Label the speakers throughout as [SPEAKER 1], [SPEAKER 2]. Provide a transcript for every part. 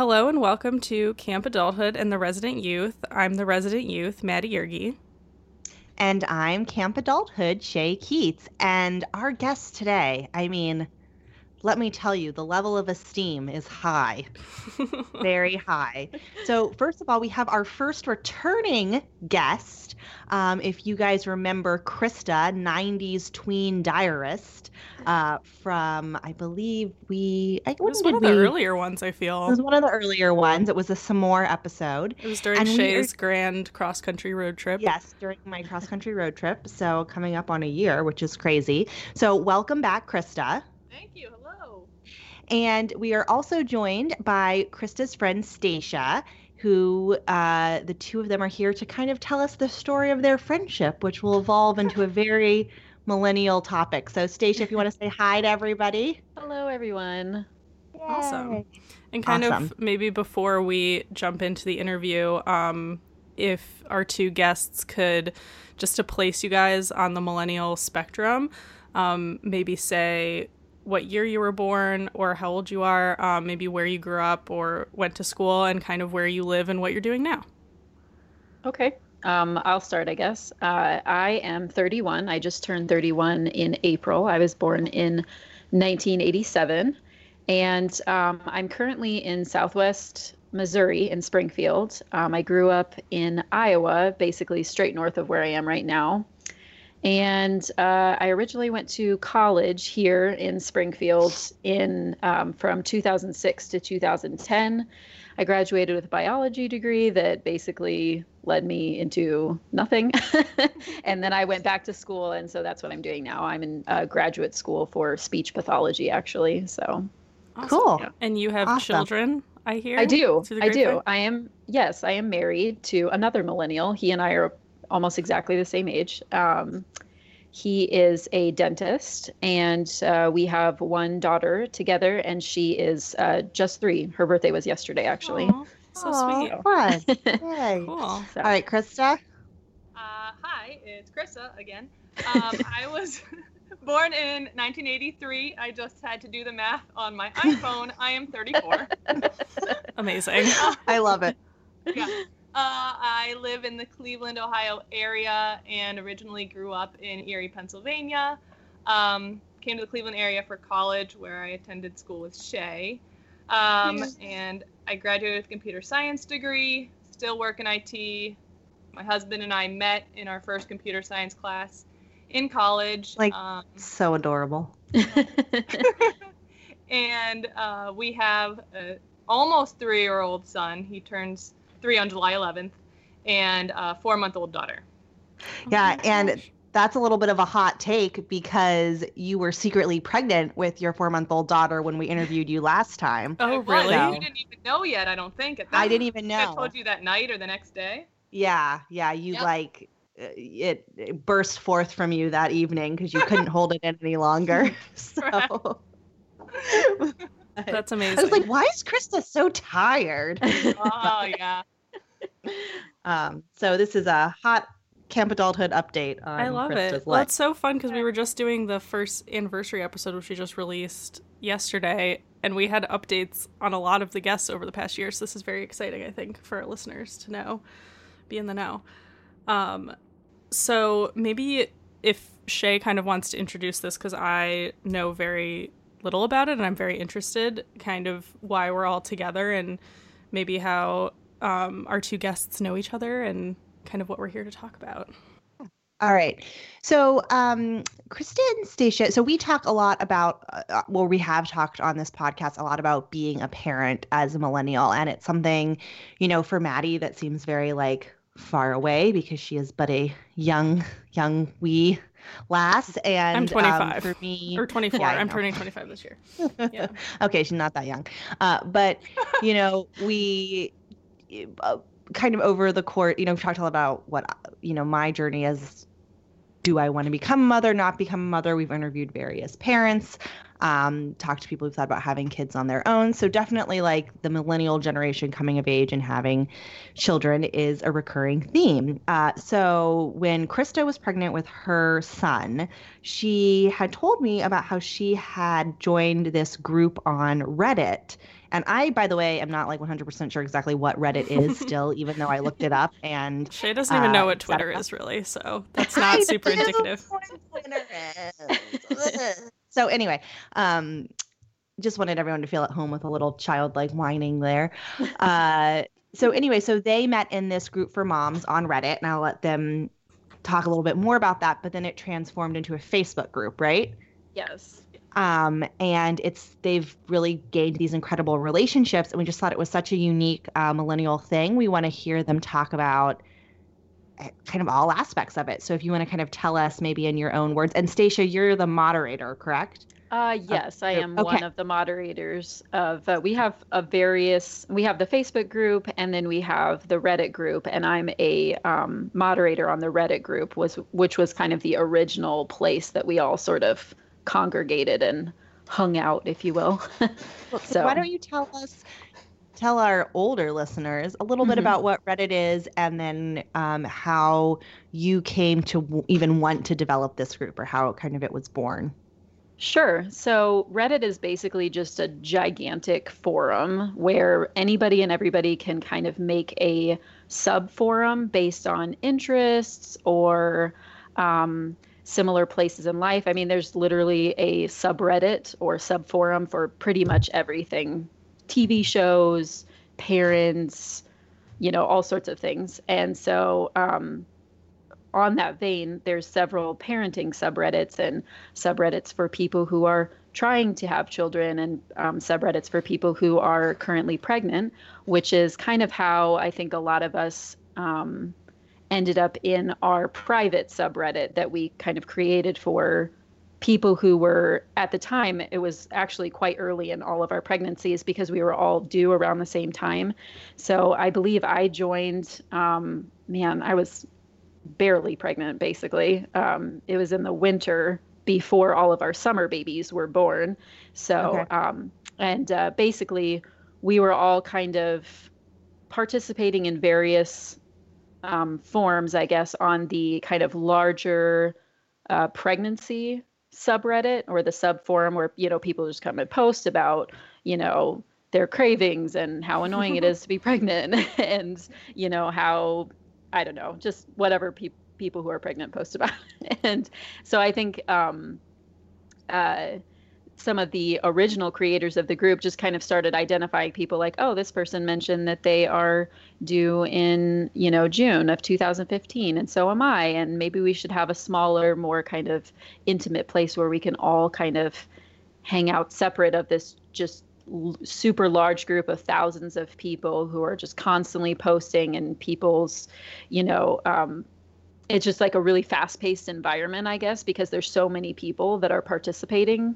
[SPEAKER 1] Hello and welcome to Camp Adulthood and the Resident Youth. I'm the Resident Youth, Maddie Yergi.
[SPEAKER 2] And I'm Camp Adulthood, Shay Keats. And our guest today, I mean, let me tell you, the level of esteem is high, very high. So, first of all, we have our first returning guest. Um, if you guys remember Krista, 90s tween diarist, uh, from, I believe we, I,
[SPEAKER 1] It was one of the earlier ones, I feel.
[SPEAKER 2] It was one of the earlier ones. It was a some more episode.
[SPEAKER 1] It was during
[SPEAKER 2] and we
[SPEAKER 1] Shay's
[SPEAKER 2] are-
[SPEAKER 1] grand cross country road trip.
[SPEAKER 2] Yes, during my cross country road trip. So coming up on a year, which is crazy. So welcome back, Krista.
[SPEAKER 3] Thank you. Hello.
[SPEAKER 2] And we are also joined by Krista's friend Stacia, who uh, the two of them are here to kind of tell us the story of their friendship, which will evolve into a very millennial topic. So, Stacia, if you want to say hi to everybody.
[SPEAKER 3] Hello, everyone.
[SPEAKER 1] Awesome. And kind
[SPEAKER 2] Awesome.
[SPEAKER 1] of maybe before we jump into the interview, um, if our two guests could just to place you guys on the millennial spectrum, um, maybe say what year you were born or how old you are, um, maybe where you grew up or went to school, and kind of where you live and what you're doing now.
[SPEAKER 3] Okay. Um, I'll start, I guess. Uh, I am 31. I just turned 31 in April. I was born in 1987. And um, I'm currently in Southwest Missouri in Springfield. Um, I grew up in Iowa, basically straight north of where I am right now. And uh, I originally went to college here in Springfield in um, from 2006 to 2010. I graduated with a biology degree that basically led me into nothing. and then I went back to school, and so that's what I'm doing now. I'm in uh, graduate school for speech pathology, actually. So
[SPEAKER 2] Cool.
[SPEAKER 3] Yeah.
[SPEAKER 1] And you have
[SPEAKER 2] Awesome.
[SPEAKER 1] children, I hear?
[SPEAKER 3] I do. I do.
[SPEAKER 1] grapevine?
[SPEAKER 3] I am, yes, I am married to another millennial. He and I are almost exactly the same age. Um, he is a dentist, and uh, we have one daughter together, and she is uh, just three. Her birthday was yesterday, actually.
[SPEAKER 1] Aw, so
[SPEAKER 2] Aw,
[SPEAKER 1] sweet.
[SPEAKER 2] Fun. Yay.
[SPEAKER 1] Cool.
[SPEAKER 3] So-
[SPEAKER 2] All right, Krista.
[SPEAKER 4] Uh, hi, it's Krista again. Um, I was born in 1983. I just had to do the math on my iPhone. I am 34.
[SPEAKER 1] Amazing.
[SPEAKER 2] I love it.
[SPEAKER 4] Yeah. Uh, I live in the Cleveland, Ohio area and originally grew up in Erie, Pennsylvania. Um, came to the Cleveland area for college where I attended school with Shay. Um, and I graduated with a computer science degree, still work in IT. My husband and I met in our first computer science class in college.
[SPEAKER 2] Like-
[SPEAKER 4] um,
[SPEAKER 2] So adorable.
[SPEAKER 4] and uh, we have a almost three-year-old son. He turns three on July 11th, and a four-month-old daughter.
[SPEAKER 2] Yeah, and that's a little bit of a hot take because you were secretly pregnant with your four month old daughter when we interviewed you last time.
[SPEAKER 1] Oh, really?
[SPEAKER 2] No.
[SPEAKER 4] You didn't even know yet. I don't think. At that
[SPEAKER 2] I didn't even know.
[SPEAKER 4] I told you that night or the next day.
[SPEAKER 2] Yeah, yeah, you
[SPEAKER 4] Yep.
[SPEAKER 2] like uh, it, it burst forth from you that evening because you couldn't hold it in any longer. So
[SPEAKER 1] That's amazing.
[SPEAKER 2] I was like, why is Krista so tired?
[SPEAKER 4] Oh yeah.
[SPEAKER 2] Um, so this is a hot camp adulthood update on
[SPEAKER 1] I love
[SPEAKER 2] Krista's
[SPEAKER 1] it. Well,
[SPEAKER 2] life.
[SPEAKER 1] it's so fun because we were just doing the first anniversary episode, which we just released yesterday, and we had updates on a lot of the guests over the past year. So this is very exciting, I think, for our listeners to know, be in the know. Um, so maybe if Shay kind of wants to introduce this, because I know very little about it and I'm very interested, kind of why we're all together and maybe how um, our two guests know each other and kind of what we're here to talk about.
[SPEAKER 2] All right. So, um, Kristen Stacia, so we talk a lot about, uh, well, we have talked on this podcast a lot about being a parent as a millennial. And it's something, you know, for Maddie that seems very like far away because she is but a young, young wee lass. And
[SPEAKER 1] I'm 25
[SPEAKER 2] um, for me,
[SPEAKER 1] or 24.
[SPEAKER 2] Yeah,
[SPEAKER 1] I'm turning 25 this year. Yeah.
[SPEAKER 2] okay, she's not that young. Uh, but you know, we uh, kind of over the court, you know, we've talked a lot about what you know my journey is. Do I want to become a mother? Not become a mother? We've interviewed various parents, um, talked to people who've thought about having kids on their own. So definitely, like the millennial generation coming of age and having children is a recurring theme. Uh, so when Krista was pregnant with her son, she had told me about how she had joined this group on Reddit. And I, by the way, am not like 100% sure exactly what Reddit is still, even though I looked it up. And
[SPEAKER 1] Shay doesn't even know
[SPEAKER 2] Uh,
[SPEAKER 1] what
[SPEAKER 2] is that
[SPEAKER 1] Twitter is really, so that's not super indicative.
[SPEAKER 2] know what Twitter is. so anyway, um, just wanted everyone to feel at home with a little childlike whining there. Uh, so anyway, so they met in this group for moms on Reddit, and I'll let them talk a little bit more about that. But then it transformed into a Facebook group, right?
[SPEAKER 3] Yes.
[SPEAKER 2] um, and it's they've really gained these incredible relationships and we just thought it was such a unique uh, millennial thing we want to hear them talk about kind of all aspects of it so if you want to kind of tell us maybe in your own words and stacia you're the moderator correct
[SPEAKER 3] Uh, yes, I am
[SPEAKER 2] Okay.
[SPEAKER 3] one of the moderators of. Uh, we have a various. We have the Facebook group, and then we have the Reddit group, and I'm a um, moderator on the Reddit group, was which was kind of the original place that we all sort of congregated and hung out, if you will. So-
[SPEAKER 2] why don't you tell us tell our older listeners a little bit
[SPEAKER 3] Mhm.
[SPEAKER 2] about what reddit is and then um, how you came to w- even want to develop this group or how kind of it was born
[SPEAKER 3] Sure. So Reddit is basically just a gigantic forum where anybody and everybody can kind of make a sub forum based on interests or um, similar places in life. I mean, there's literally a subreddit or sub forum for pretty much everything TV shows, parents, you know, all sorts of things. And so, um, on that vein, there's several parenting subreddits and subreddits for people who are trying to have children and um, subreddits for people who are currently pregnant, which is kind of how I think a lot of us um, ended up in our private subreddit that we kind of created for people who were at the time it was actually quite early in all of our pregnancies because we were all due around the same time. So i believe i joined um, man i was barely pregnant basically. Um, it was in the winter before all of our summer babies were born. So
[SPEAKER 2] Okay.
[SPEAKER 3] um, and uh, basically we were all kind of participating in various um, forms i guess on the kind of larger uh, pregnancy subreddit or the sub forum where you know people just come and post about you know their cravings and how annoying it is to be pregnant and you know how I don't know, just whatever pe- people who are pregnant post about. and so I think um, uh, some of the original creators of the group just kind of started identifying people like, oh, this person mentioned that they are due in, you know, June of 2015, and so am I. And maybe we should have a smaller, more kind of intimate place where we can all kind of hang out separate of this just super large group of thousands of people who are just constantly posting and people's you know um, it's just like a really fast-paced environment i guess because there's so many people that are participating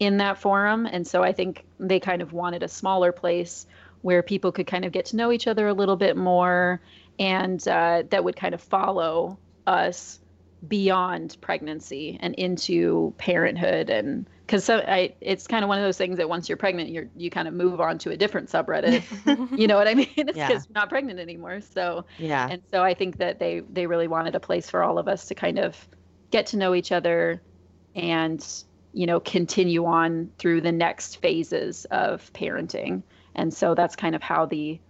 [SPEAKER 3] in that forum. And so i think they kind of wanted a smaller place where people could kind of get to know each other a little bit more and uh, that would kind of follow us beyond pregnancy and into parenthood. And because so I, it's kind of one of those things that once you're pregnant you're you kind of move on to a different subreddit. You know what i mean? It's because
[SPEAKER 2] Yeah.
[SPEAKER 3] you're not pregnant anymore. So
[SPEAKER 2] yeah.
[SPEAKER 3] and so i think that they they really wanted a place for all of us to kind of get to know each other and you know continue on through the next phases of parenting and so that's kind of how the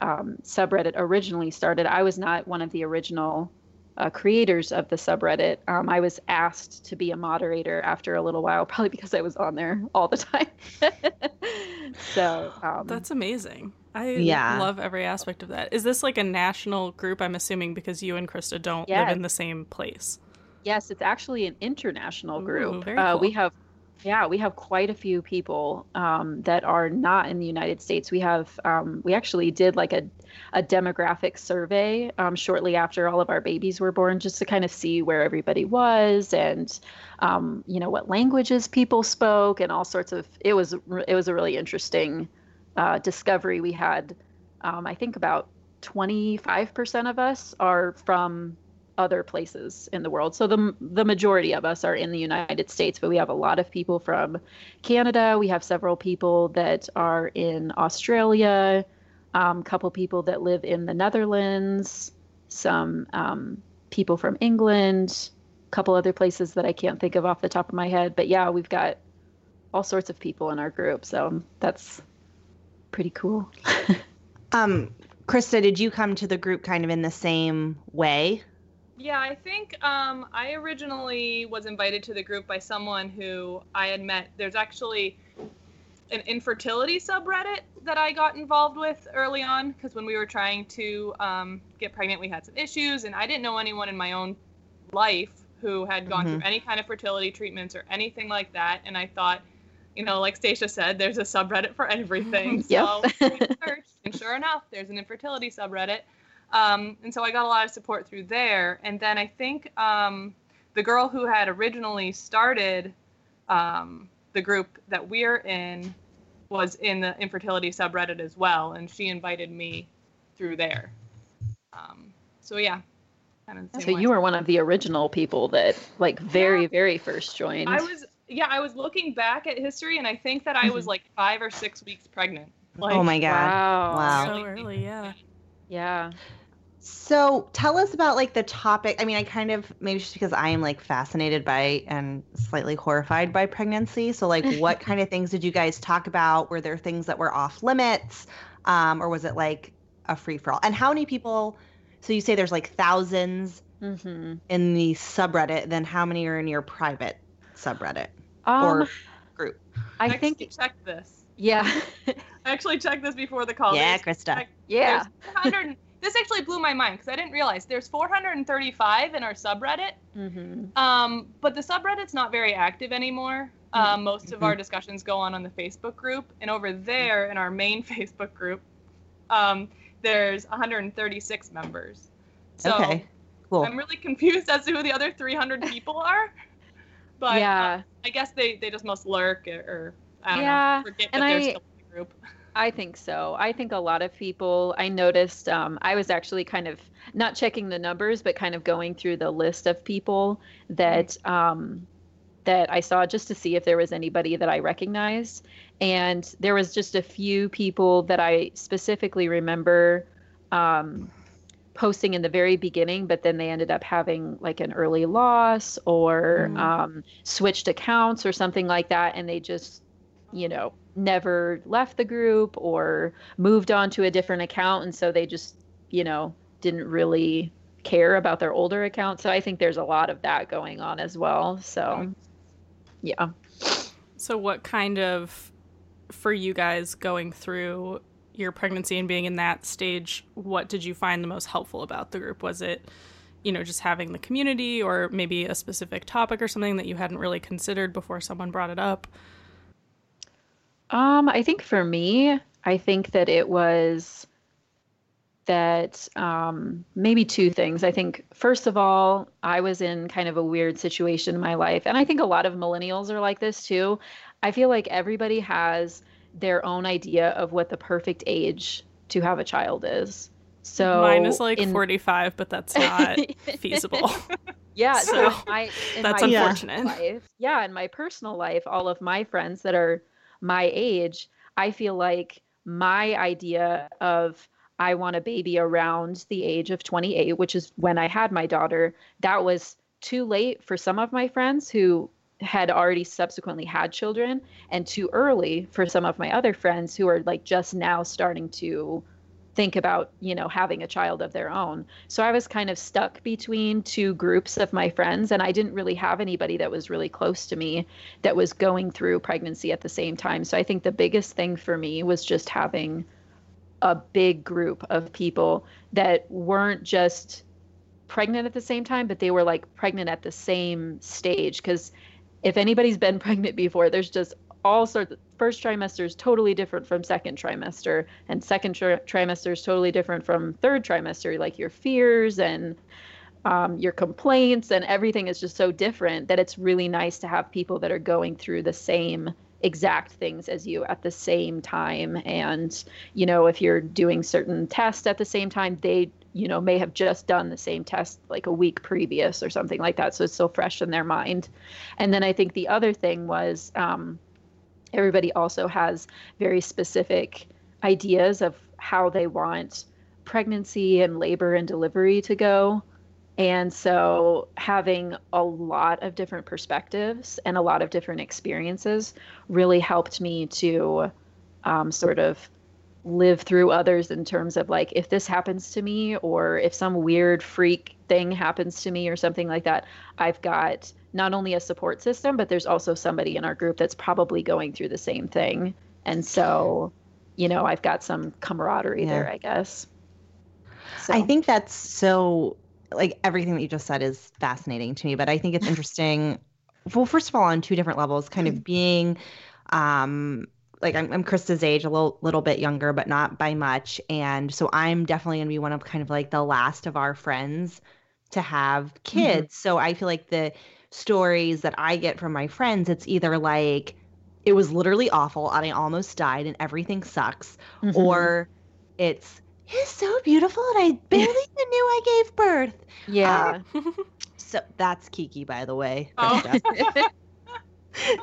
[SPEAKER 3] um, subreddit originally started i was not one of the original uh, creators of the subreddit um, i was asked to be a moderator after a little while probably because i was on there all the time so um,
[SPEAKER 1] That's amazing. I
[SPEAKER 2] Yeah.
[SPEAKER 1] love every aspect of that. Is this like a national group? I'm assuming because you and Krista don't live in the same place.
[SPEAKER 3] Yes, it's actually an international
[SPEAKER 1] Ooh,
[SPEAKER 3] group.
[SPEAKER 1] very
[SPEAKER 3] uh, We have Yeah, we have quite a few people um, that are not in the United States. We have, um, we actually did like a, a demographic survey um, shortly after all of our babies were born, just to kind of see where everybody was and, um, you know, what languages people spoke and all sorts of. It was it was a really interesting uh, discovery. We had, um, I think, about twenty five percent of us are from other places in the world. So the the majority of us are in the United States, but we have a lot of people from Canada. We have several people that are in Australia, a um, couple people that live in the Netherlands, some um, people from England, a couple other places that I can't think of off the top of my head. But yeah, we've got all sorts of people in our group, so that's pretty cool.
[SPEAKER 2] um, Krista, did you come to the group kind of in the same way?
[SPEAKER 4] Yeah, I think um, I originally was invited to the group by someone who I had met. There's actually an infertility subreddit that I got involved with early on because when we were trying to um, get pregnant, we had some issues, and I didn't know anyone in my own life who had gone mm-hmm. through any kind of fertility treatments or anything like that. And I thought, you know, like Stacia said, there's a subreddit for everything.
[SPEAKER 3] yep.
[SPEAKER 4] So searched, and sure enough, there's an infertility subreddit. Um, and so I got a lot of support through there. And then I think um, the girl who had originally started um, the group that we're in was in the infertility subreddit as well, and she invited me through there. Um, so yeah,
[SPEAKER 3] kind of. so way. you were one of the original people that, like, very yeah. very first joined.
[SPEAKER 4] I was. Yeah, I was looking back at history, and I think that I was mm-hmm. like five or six weeks pregnant. Like,
[SPEAKER 2] oh my god!
[SPEAKER 3] Wow!
[SPEAKER 2] Wow!
[SPEAKER 1] So early, yeah.
[SPEAKER 3] Yeah.
[SPEAKER 2] So tell us about like the topic. I mean, I kind of maybe just because I am like fascinated by and slightly horrified by pregnancy. So like, what kind of things did you guys talk about? Were there things that were off limits, um, or was it like a free for all? And how many people? So you say there's like 1000s
[SPEAKER 3] mm-hmm.
[SPEAKER 2] in the subreddit. Then how many are in your private subreddit
[SPEAKER 3] um,
[SPEAKER 2] or group?
[SPEAKER 3] I,
[SPEAKER 4] I
[SPEAKER 3] think
[SPEAKER 4] check this.
[SPEAKER 3] Yeah,
[SPEAKER 4] I actually checked this before the call.
[SPEAKER 2] Yeah, Krista.
[SPEAKER 3] yeah
[SPEAKER 4] this actually blew my mind because I didn't realize there's 435 in our subreddit.
[SPEAKER 3] Mm-hmm.
[SPEAKER 4] Um, but the subreddit's not very active anymore. Um, mm-hmm. most of our mm-hmm. discussions go on on the Facebook group, and over there in our main Facebook group, um, there's 136 members. So
[SPEAKER 2] okay, cool.
[SPEAKER 4] I'm really confused as to who the other 300 people are. But
[SPEAKER 3] yeah,
[SPEAKER 4] uh, I guess they, they just must lurk or, or I don't
[SPEAKER 3] yeah.
[SPEAKER 4] know, forget
[SPEAKER 3] and
[SPEAKER 4] that they're
[SPEAKER 3] I,
[SPEAKER 4] still in the group.
[SPEAKER 3] I think so. I think a lot of people, I noticed, um, I was actually kind of not checking the numbers, but kind of going through the list of people that, um, that I saw just to see if there was anybody that I recognized. And there was just a few people that I specifically remember um, posting in the very beginning, but then they ended up having like an early loss or mm. um, switched accounts or something like that. And they just, you know, never left the group or moved on to a different account and so they just you know didn't really care about their older account. So i think there's a lot of that going on as well so yeah.
[SPEAKER 1] so what kind of for you guys going through your pregnancy and being in that stage what did you find the most helpful about the group? Was it you know just having the community or maybe a specific topic or something that you hadn't really considered before someone brought it up
[SPEAKER 3] um, I think for me, I think that it was that um, maybe two things. I think, first of all, I was in kind of a weird situation in my life. And I think a lot of millennials are like this too. I feel like everybody has their own idea of what the perfect age to have a child is. So
[SPEAKER 1] mine is like in... 45, but that's not feasible.
[SPEAKER 3] Yeah,
[SPEAKER 1] so,
[SPEAKER 3] so my,
[SPEAKER 1] that's
[SPEAKER 3] my
[SPEAKER 1] unfortunate.
[SPEAKER 3] Life, yeah, in my personal life, all of my friends that are my age, I feel like my idea of I want a baby around the age of 28, which is when I had my daughter, that was too late for some of my friends who had already subsequently had children and too early for some of my other friends who are like just now starting to think about you know having a child of their own. So i was kind of stuck between two groups of my friends and i didn't really have anybody that was really close to me that was going through pregnancy at the same time. So i think the biggest thing for me was just having a big group of people that weren't just pregnant at the same time but they were like pregnant at the same stage. Because if anybody's been pregnant before, there's just all sorts of first trimester is totally different from second trimester and second tri- trimester is totally different from third trimester like your fears and um, your complaints and everything is just so different that it's really nice to have people that are going through the same exact things as you at the same time. And you know if you're doing certain tests at the same time they you know may have just done the same test like a week previous or something like that. So it's still fresh in their mind. And then i think the other thing was um, everybody also has very specific ideas of how they want pregnancy and labor and delivery to go. And so having a lot of different perspectives and a lot of different experiences really helped me to um, sort of live through others in terms of like if this happens to me or if some weird freak thing happens to me or something like that i've got not only a support system but there's also somebody in our group that's probably going through the same thing and so you know i've got some camaraderie yeah. there i guess
[SPEAKER 2] so. i think that's so like everything that you just said is fascinating to me but i think it's interesting well first of all on two different levels kind of mm-hmm. being um like I'm, I'm Krista's age, a little little bit younger, but not by much. And so I'm definitely gonna be one of kind of like the last of our friends to have mm-hmm. kids. Mm-hmm. So I feel like the stories that I get from my friends, it's either like it was literally awful and I almost died and everything sucks, mm-hmm. or it's he's so beautiful and I barely even knew I gave birth.
[SPEAKER 3] Yeah.
[SPEAKER 2] Um, so that's Kiki, by the way. Oh.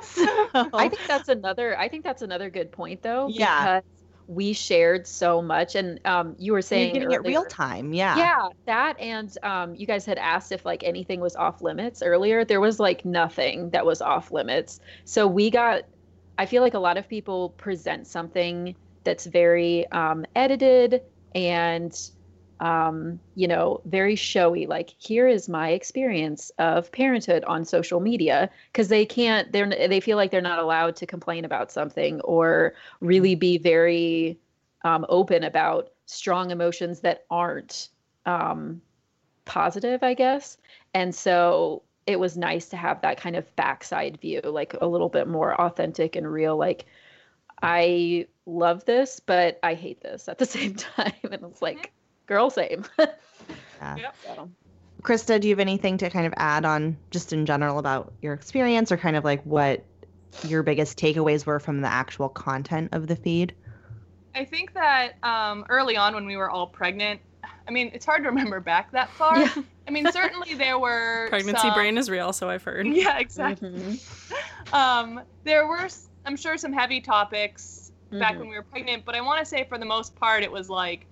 [SPEAKER 3] so I think that's another. I think that's another good point, though.
[SPEAKER 2] Yeah.
[SPEAKER 3] We shared so much, and um, you were saying
[SPEAKER 2] You're getting earlier, it real time. Yeah.
[SPEAKER 3] Yeah, that, and um, you guys had asked if like anything was off limits earlier. There was like nothing that was off limits. So we got. I feel like a lot of people present something that's very um, edited and um, you know, very showy, like here is my experience of parenthood on social media, because they can't, they're they feel like they're not allowed to complain about something or really be very um, open about strong emotions that aren't um, positive, I guess. And so it was nice to have that kind of backside view, like a little bit more authentic and real, like I love this, but I hate this at the same time. And it's like, girl, same.
[SPEAKER 2] yeah. Yep. So. Krista, do you have anything to kind of add on just in general about your experience or kind of like what your biggest takeaways were from the actual content of the feed?
[SPEAKER 4] I think that um, early on when we were all pregnant, I mean, it's hard to remember back that far. Yeah. I mean, certainly there were
[SPEAKER 1] pregnancy
[SPEAKER 4] some...
[SPEAKER 1] brain is real, so I've heard.
[SPEAKER 4] Yeah, exactly. Mm-hmm. Um, there were, I'm sure, some heavy topics mm-hmm. back when we were pregnant, but I want to say for the most part, it was like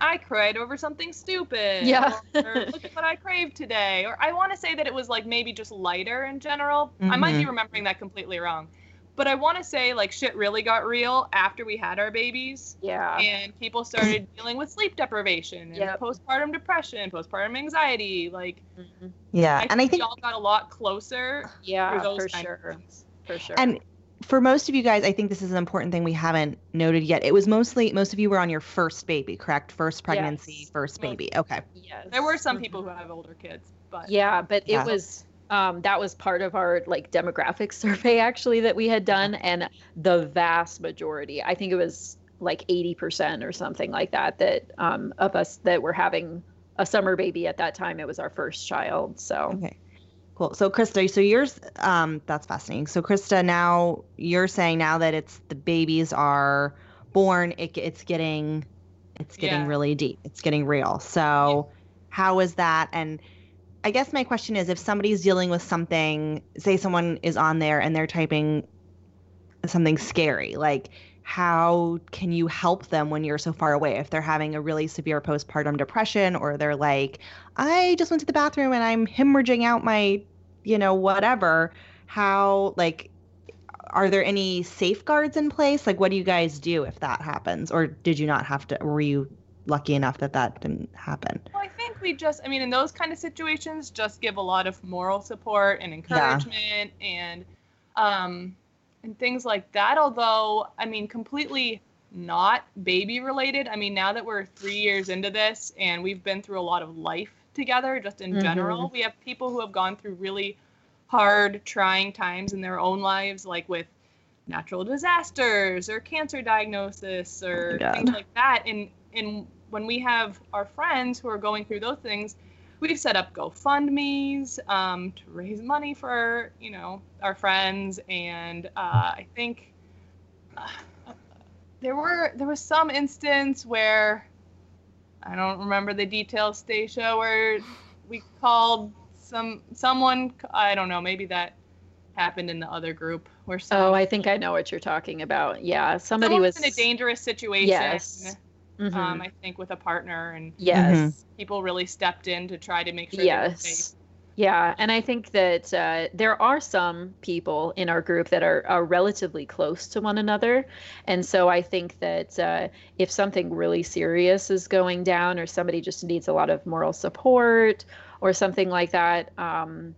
[SPEAKER 4] I cried over something stupid.
[SPEAKER 3] Yeah.
[SPEAKER 4] or look at what I craved today. Or I want to say that it was like maybe just lighter in general. Mm-hmm. I might be mm-hmm. remembering that completely wrong. But I want to say like shit really got real after we had our babies.
[SPEAKER 3] Yeah.
[SPEAKER 4] And people started dealing with sleep deprivation and yep. postpartum depression, postpartum anxiety. Like,
[SPEAKER 2] mm-hmm. yeah.
[SPEAKER 4] I
[SPEAKER 2] and I think
[SPEAKER 4] y'all got a lot closer.
[SPEAKER 3] Yeah, for sure. For sure.
[SPEAKER 2] And for most of you guys, I think this is an important thing we haven't noted yet. It was mostly most of you were on your first baby, correct? First pregnancy, yes. first baby. Okay.
[SPEAKER 4] Yes. There were some people who have older kids, but
[SPEAKER 3] yeah, but it yeah. was um, that was part of our like demographic survey actually that we had done, and the vast majority, I think it was like eighty percent or something like that, that um, of us that were having a summer baby at that time. It was our first child, so.
[SPEAKER 2] Okay. Cool. So Krista, so yours um that's fascinating. So Krista, now you're saying now that it's the babies are born, it, it's getting it's getting yeah. really deep. It's getting real. So yeah. how is that and I guess my question is if somebody's dealing with something, say someone is on there and they're typing something scary, like how can you help them when you're so far away? If they're having a really severe postpartum depression or they're like i just went to the bathroom and i'm hemorrhaging out my you know whatever how like are there any safeguards in place? Like what do you guys do if that happens? Or did you not have to were you lucky enough that that didn't happen?
[SPEAKER 4] Well i think we just i mean in those kind of situations just give a lot of moral support and encouragement yeah. and um and things like that. Although, I mean, completely not baby related. I mean, now that we're three years into this and we've been through a lot of life together, just in mm-hmm. general, we have people who have gone through really hard, trying times in their own lives, like with natural disasters or cancer diagnosis or
[SPEAKER 2] God.
[SPEAKER 4] things like that. And and when we have our friends who are going through those things, we've set up GoFundmes um, to raise money for you know our friends, and uh, I think uh, there were there was some instance where I don't remember the details, Stacia, where we called some someone I don't know maybe that happened in the other group where
[SPEAKER 3] Oh, I think I know what you're talking about. Yeah, somebody was
[SPEAKER 4] in a dangerous situation.
[SPEAKER 3] Yes. Mhm.
[SPEAKER 4] Um, I think with a partner and
[SPEAKER 3] yes.
[SPEAKER 4] people really stepped in to try to make sure they were safe.
[SPEAKER 3] Yes. Yeah, and I think that uh, there are some people in our group that are, are relatively close to one another. And so I think that uh, if something really serious is going down, or somebody just needs a lot of moral support, or something like that, um,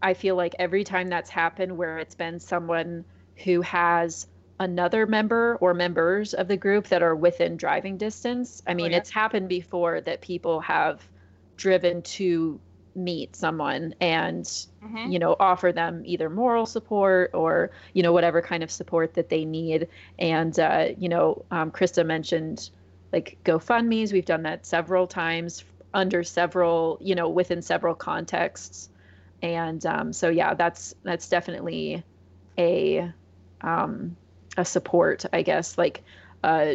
[SPEAKER 3] I feel like every time that's happened where it's been someone who has another member or members of the group that are within driving distance, I mean,
[SPEAKER 4] yeah.
[SPEAKER 3] it's happened before that people have driven to meet someone and
[SPEAKER 4] Mhm.
[SPEAKER 3] you know offer them either moral support or you know whatever kind of support that they need and uh, you know um, krista mentioned like gofundme's we've done that several times under several you know within several contexts and um, so yeah that's that's definitely a um, a support i guess like uh,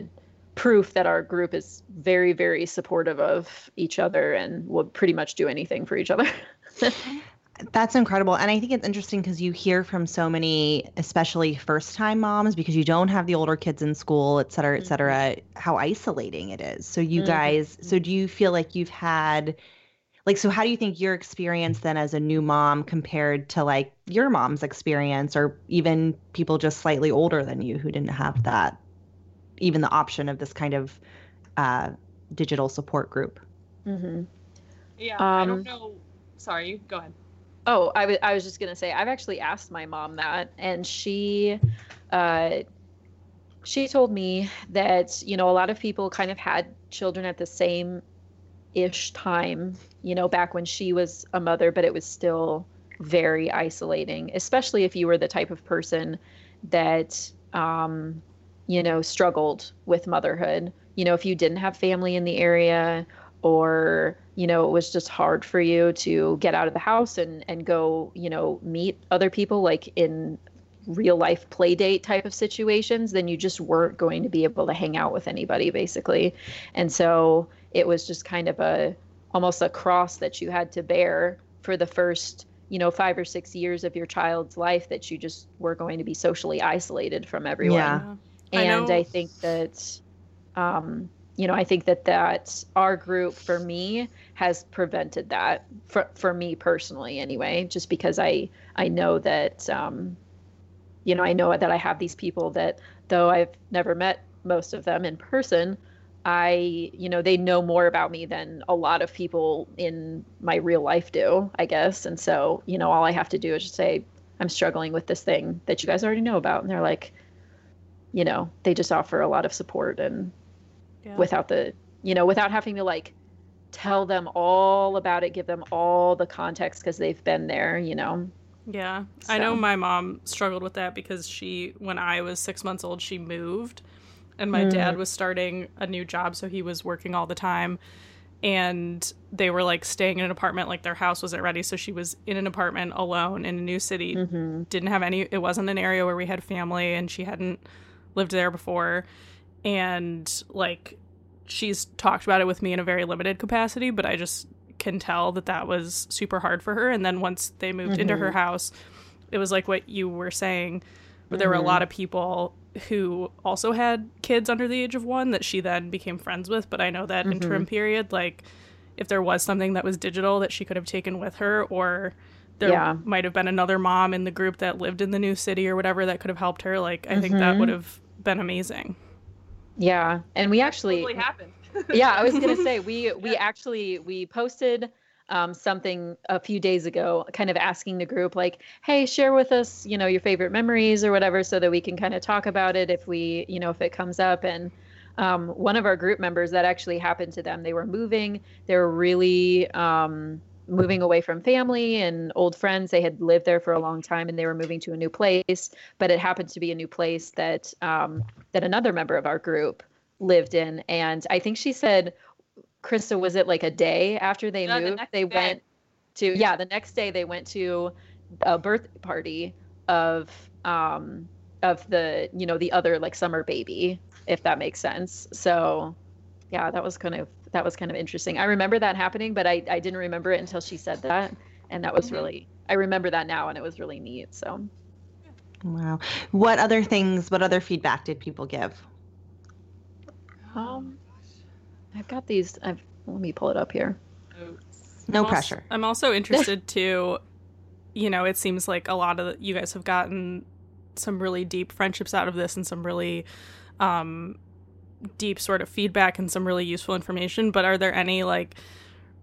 [SPEAKER 3] proof that our group is very very supportive of each other and will pretty much do anything for each other
[SPEAKER 2] That's incredible. And I think it's interesting because you hear from so many, especially first time moms, because you don't have the older kids in school, et cetera, et cetera, how isolating it is. So, you
[SPEAKER 3] Mhm.
[SPEAKER 2] guys, so do you feel like you've had, like, so how do you think your experience then as a new mom compared to like your mom's experience or even people just slightly older than you who didn't have that, even the option of this kind of uh, digital support group?
[SPEAKER 3] hmm
[SPEAKER 4] Yeah, I
[SPEAKER 3] Um,
[SPEAKER 4] don't know. Sorry, you go ahead.
[SPEAKER 3] Oh, I wa- I was just gonna say I've actually asked my mom that, and she, uh, she told me that you know a lot of people kind of had children at the same ish time, you know, back when she was a mother, but it was still very isolating, especially if you were the type of person that, um, you know, struggled with motherhood. You know, if you didn't have family in the area or you know it was just hard for you to get out of the house and and go you know meet other people like in real life play date type of situations then you just weren't going to be able to hang out with anybody basically. And so it was just kind of a almost a cross that you had to bear for the first you know 5 or 6 years of your child's life that you just were going to be socially isolated from everyone.
[SPEAKER 2] Yeah.
[SPEAKER 3] And
[SPEAKER 1] know-
[SPEAKER 3] I, think that um, you know i think that that our group for me has prevented that for, for me personally anyway just because i i know that um, you know i know that i have these people that though i've never met most of them in person i you know they know more about me than a lot of people in my real life do i guess. And so you know all i have to do is just say i'm struggling with this thing that you guys already know about. And they're like you know they just offer a lot of support and
[SPEAKER 1] Yeah.
[SPEAKER 3] without the you know without having to like tell them all about it give them all the context because they've been there you know
[SPEAKER 1] Yeah. I know my mom struggled with that because she, when I was six months old, she moved. And my
[SPEAKER 3] Mm.
[SPEAKER 1] dad was starting a new job, so he was working all the time. And they were like staying in an apartment, like their house wasn't ready. So she was in an apartment alone in a new city,
[SPEAKER 3] mm-hmm.
[SPEAKER 1] didn't have any, it wasn't an area where we had family, and she hadn't lived there before. And like, she's talked about it with me in a very limited capacity, but I just can tell that that was super hard for her. And then once they moved into her mm-hmm. house, it was like what you were saying, but there were a mm-hmm. lot of people who also had kids under the age of one that she then became friends with. But I know that mm-hmm. interim period, like if there was something that was digital that she could have taken with her, or there
[SPEAKER 3] Yeah.
[SPEAKER 1] might have been another mom in the group that lived in the new city or whatever that could have helped her, like I think that would have been amazing.
[SPEAKER 3] yeah and we actually
[SPEAKER 4] Totally happened.
[SPEAKER 3] yeah i was gonna say we we actually we posted um, something a few days ago kind of asking the group like hey share with us you know your favorite memories or whatever so that we can kind of talk about it if we you know if it comes up and um, one of our group members that actually happened to them they were moving they were really um, moving away from family and old friends. They had lived there for a long time and they were moving to a new place, but it happened to be a new place that um, that another member of our group lived in. And I think she said, Krista, was it like a day after they
[SPEAKER 4] Yeah, the
[SPEAKER 3] moved?
[SPEAKER 4] next
[SPEAKER 3] they
[SPEAKER 4] day.
[SPEAKER 3] went to yeah, the next day they went to a birthday party of um of the you know the other like summer baby if that makes sense so yeah that was kind of that was kind of interesting i remember that happening but i i didn't remember it until she said that and that was
[SPEAKER 4] Mhm.
[SPEAKER 3] really i remember that now and it was really neat so
[SPEAKER 2] Wow. What other things, what other feedback did people give?
[SPEAKER 3] Um i've got these i've let me pull it up here
[SPEAKER 2] No
[SPEAKER 1] I'm also-
[SPEAKER 2] pressure.
[SPEAKER 1] I'm also interested to, you know, it seems like a lot of the, you guys have gotten some really deep friendships out of this and some really um, deep sort of feedback and some really useful information. But are there any like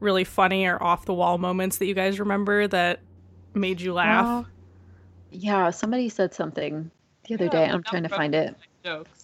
[SPEAKER 1] really funny or off the wall moments that you guys remember that made you laugh?
[SPEAKER 3] Uh, yeah somebody said something the other
[SPEAKER 4] Yeah,
[SPEAKER 3] day i'm trying to find it
[SPEAKER 4] Jokes.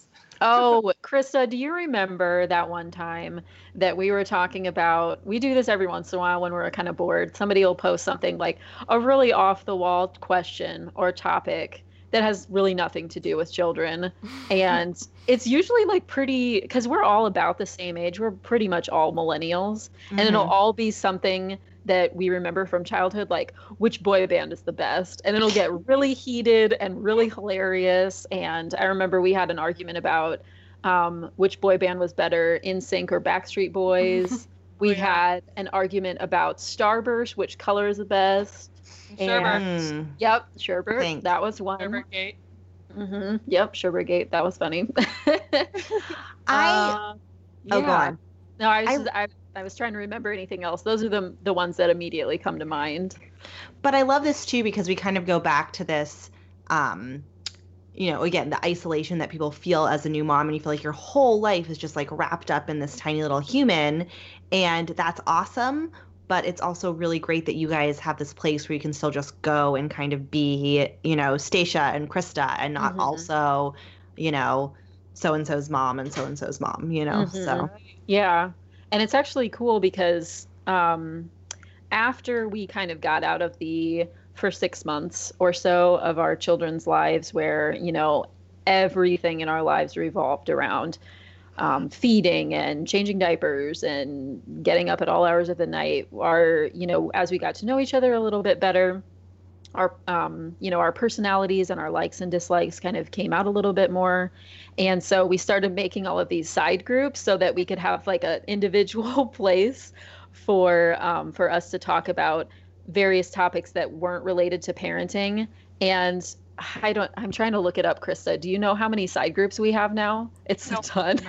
[SPEAKER 3] Oh, Krista, do you remember that one time that we were talking about? We do this every once in a while when we're kind of bored. Somebody will post something like a really off the wall question or topic that has really nothing to do with children. And it's usually like pretty, because we're all about the same age. We're pretty much all millennials. And it'll
[SPEAKER 2] Mhm.
[SPEAKER 3] all be something that we remember from childhood, like which boy band is the best. And it'll get really heated and really hilarious. And I remember we had an argument about um, which boy band was better, NSYNC or Backstreet Boys. we
[SPEAKER 4] Oh, yeah.
[SPEAKER 3] had an argument about Starburst, which color is the best.
[SPEAKER 4] Sherbert.
[SPEAKER 2] Mm.
[SPEAKER 3] Yep, Sherbert.
[SPEAKER 2] Thanks.
[SPEAKER 3] That was one.
[SPEAKER 4] Sherbert Gate.
[SPEAKER 3] hmm Yep, Sherbert Gate. That was funny.
[SPEAKER 2] I
[SPEAKER 3] Uh,
[SPEAKER 2] oh go
[SPEAKER 3] yeah.
[SPEAKER 2] on.
[SPEAKER 3] No, I was
[SPEAKER 2] I-
[SPEAKER 3] just, I, I was trying to remember anything else. Those are the the ones that immediately come to mind.
[SPEAKER 2] But I love this too because we kind of go back to this um you know, again, the isolation that people feel as a new mom and you feel like your whole life is just like wrapped up in this tiny little human and that's awesome, but it's also really great that you guys have this place where you can still just go and kind of be, you know, Stacia and Krista and not
[SPEAKER 3] Mhm.
[SPEAKER 2] also, you know, so and so's mom and so and so's mom, you know. So
[SPEAKER 3] Mhm. Yeah, and it's actually cool because um, after we kind of got out of the first six months or so of our children's lives, where you know everything in our lives revolved around um, feeding and changing diapers and getting up at all hours of the night. Our, you know, as we got to know each other a little bit better, our, um, you know, our personalities and our likes and dislikes kind of came out a little bit more. And so we started making all of these side groups so that we could have like an individual place for um, for us to talk about various topics that weren't related to parenting. And I don't. I'm trying to look it up, Krista. Do you know how many side groups we have now? It's a ton.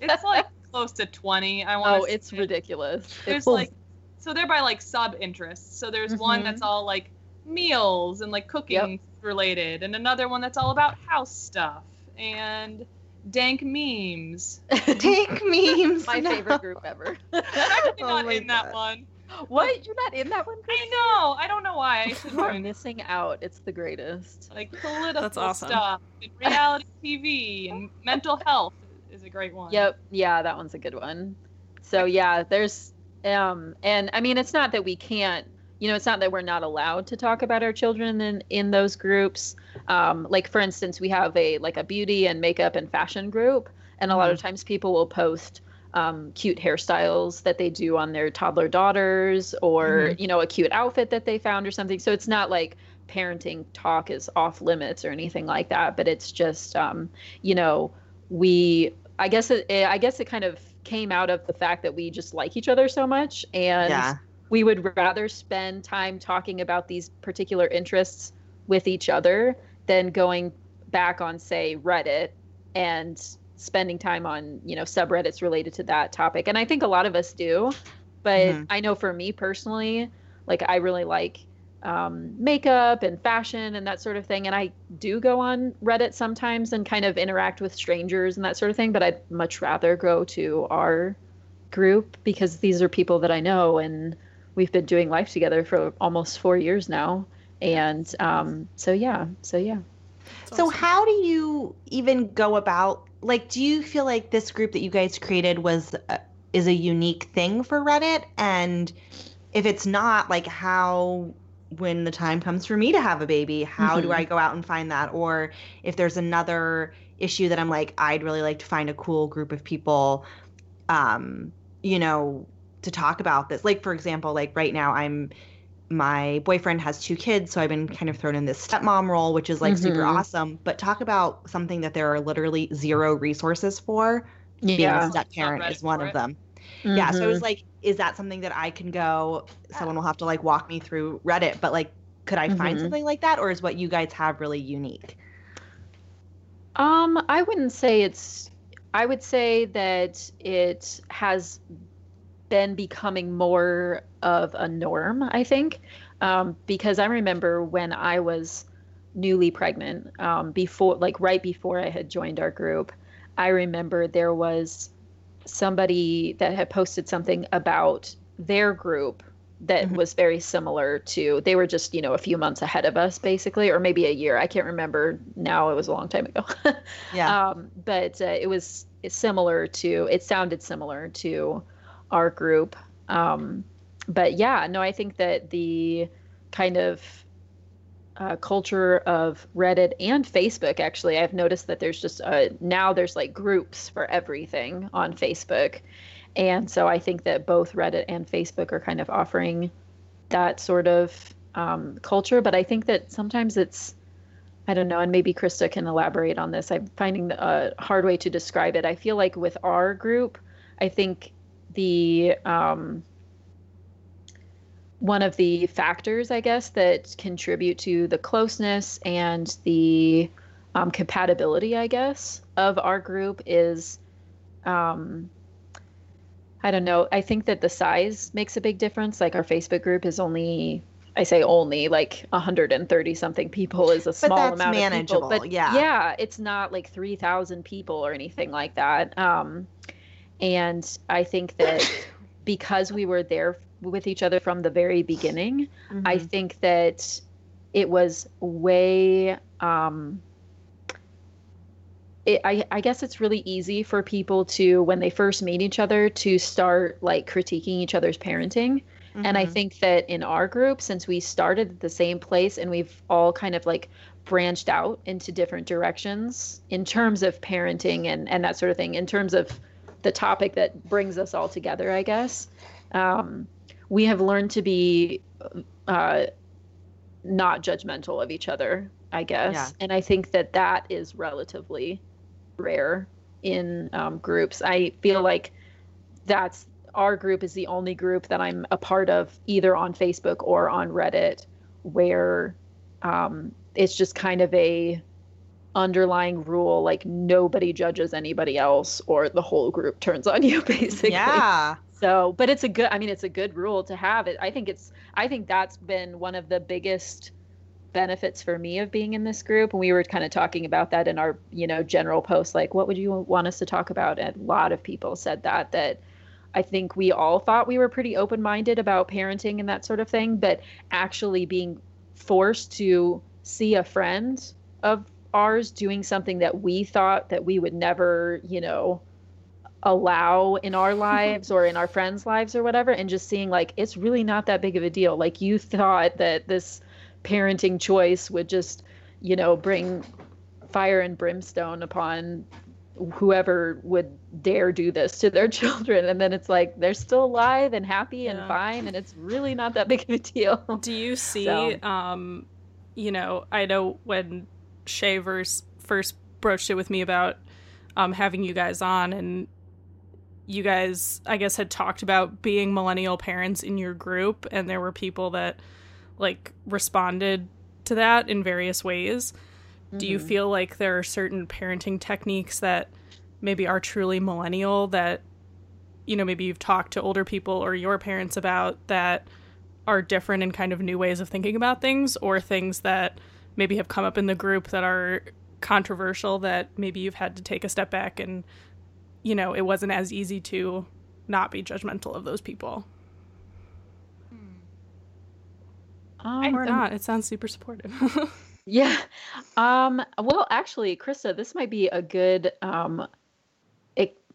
[SPEAKER 4] It's like close to 20. I want
[SPEAKER 3] Oh, it's ridiculous.
[SPEAKER 4] There's
[SPEAKER 3] It's
[SPEAKER 4] like, so they're by like sub interests. So there's one
[SPEAKER 3] Mhm.
[SPEAKER 4] that's all like meals and like cooking related, and another one that's all about house stuff and dank memes.
[SPEAKER 2] dank memes.
[SPEAKER 3] my
[SPEAKER 2] no.
[SPEAKER 3] favorite group ever.
[SPEAKER 4] I'm actually
[SPEAKER 2] Oh
[SPEAKER 4] not
[SPEAKER 2] my
[SPEAKER 4] in that one.
[SPEAKER 3] what? You're not in that one?
[SPEAKER 4] I know. I don't know why. I should
[SPEAKER 3] You are missing out. It's the greatest.
[SPEAKER 4] Like political
[SPEAKER 1] That's awesome.
[SPEAKER 4] stuff, and reality TV, and mental health is a great one.
[SPEAKER 3] Yep. Yeah, that one's a good one. So yeah, there's um and I mean it's not that we can't you know, it's not that we're not allowed to talk about our children in in those groups. Um like for instance, we have a like a beauty and makeup and fashion group and a lot of times people will post um, cute hairstyles that they do on their toddler daughters or you know a cute outfit that they found or something. So it's not like parenting talk is off limits or anything like that but it's just um, you know we i guess it, it i guess it kind of came out of the fact that we just like each other so much and
[SPEAKER 2] Yeah.
[SPEAKER 3] we would rather spend time talking about these particular interests with each other than going back on say reddit and spending time on you know subreddits related to that topic. And i think a lot of us do but
[SPEAKER 2] Mhm.
[SPEAKER 3] i know for me personally like i really like um, makeup and fashion and that sort of thing. And i do go on reddit sometimes and kind of interact with strangers and that sort of thing but i'd much rather go to our group because these are people that i know and we've been doing life together for almost four years now and um, so yeah so yeah
[SPEAKER 1] It's
[SPEAKER 2] So
[SPEAKER 1] awesome.
[SPEAKER 2] how do you even go about like do you feel like this group that you guys created was uh, is a unique thing for Reddit and if it's not like how when the time comes for me to have a baby how do
[SPEAKER 3] Mhm.
[SPEAKER 2] i go out and find that or if there's another issue that i'm like i'd really like to find a cool group of people um you know to talk about this like for example like right now i'm my boyfriend has two kids so i've been kind of thrown in this stepmom role which is like super
[SPEAKER 3] Mhm.
[SPEAKER 2] awesome but talk about something that there are literally zero resources for being
[SPEAKER 3] Yeah.
[SPEAKER 2] a step parent is one of
[SPEAKER 4] it.
[SPEAKER 2] them yeah so it was like is that something that i can go someone will have to like walk me through reddit but like could i find
[SPEAKER 3] Mhm.
[SPEAKER 2] something like that or is what you guys have really unique
[SPEAKER 3] Um, I wouldn't say it's. I would say that it has been becoming more of a norm. I think, um, because I remember when I was newly pregnant, um, before, like right before I had joined our group, I remember there was somebody that had posted something about their group that
[SPEAKER 2] Mhm.
[SPEAKER 3] was very similar to they were just you know a few months ahead of us basically or maybe a year i can't remember now it was a long time ago
[SPEAKER 2] yeah
[SPEAKER 3] um, but uh, it was similar to it sounded similar to our group um, but yeah no i think that the kind of uh, culture of reddit and facebook actually i've noticed that there's just uh, now there's like groups for everything on facebook and so i think that both reddit and facebook are kind of offering that sort of um, culture but i think that sometimes it's I don't know, and maybe Krista can elaborate on this. I'm finding a hard way to describe it. I feel like with our group, I think the um, one of the factors, I guess, that contribute to the closeness and the um, compatibility, I guess, of our group is, um, I don't know. I think that the size makes a big difference. Like our Facebook group is only I say only like 130 something people is a small amount of
[SPEAKER 2] manageable,
[SPEAKER 3] people. But
[SPEAKER 2] yeah.
[SPEAKER 3] yeah, it's not like 3,000 people or anything like that. Um, and I think that because we were there with each other from the very beginning, I
[SPEAKER 2] Mhm.
[SPEAKER 3] think that it was way. Um, it, I, I guess it's really easy for people to, when they first meet each other, to start like critiquing each other's parenting. And I
[SPEAKER 2] Mhm.
[SPEAKER 3] think that in our group, since we started at the same place and we've all kind of like branched out into different directions in terms of parenting and, and that sort of thing, in terms of the topic that brings us all together, I guess, um, we have learned to be uh, not judgmental of each other, I guess.
[SPEAKER 2] Yeah.
[SPEAKER 3] And I think that that is relatively rare in um, groups. I feel like that's our group is the only group that I'm a part of either on Facebook or on Reddit where um, it's just kind of a underlying rule like nobody judges anybody else or the whole group turns on you basically.
[SPEAKER 2] Yeah.
[SPEAKER 3] So but it's a good i mean it's a good rule to have. It i think it's i think that's been one of the biggest benefits for me of being in this group. And we were kind of talking about that in our you know general post like what would you want us to talk about? And a lot of people said that that i think we all thought we were pretty open-minded about parenting and that sort of thing. But actually being forced to see a friend of ours doing something that we thought that we would never you know allow in our lives or in our friends' lives or whatever, and just seeing like it's really not that big of a deal. Like you thought that this parenting choice would just, you know, bring fire and brimstone upon whoever would dare do this to their children and then it's like they're still alive and happy and fine and it's really not that big of a deal.
[SPEAKER 1] Do you see,
[SPEAKER 3] So-
[SPEAKER 1] um, you know, I know when Shavers first broached it with me about um, having you guys on, and you guys, I guess, had talked about being millennial parents in your group, and there were people that like responded to that in various ways. Do you
[SPEAKER 3] Mhm.
[SPEAKER 1] feel like there are certain parenting techniques that maybe are truly millennial that you know maybe you've talked to older people or your parents about that are different and kind of new ways of thinking about things or things that maybe have come up in the group that are controversial that maybe you've had to take a step back and you know it wasn't as easy to not be judgmental of those people
[SPEAKER 3] Um,
[SPEAKER 1] or not it sounds super supportive
[SPEAKER 3] Yeah. Um, well, actually, Krista, this might be a good um,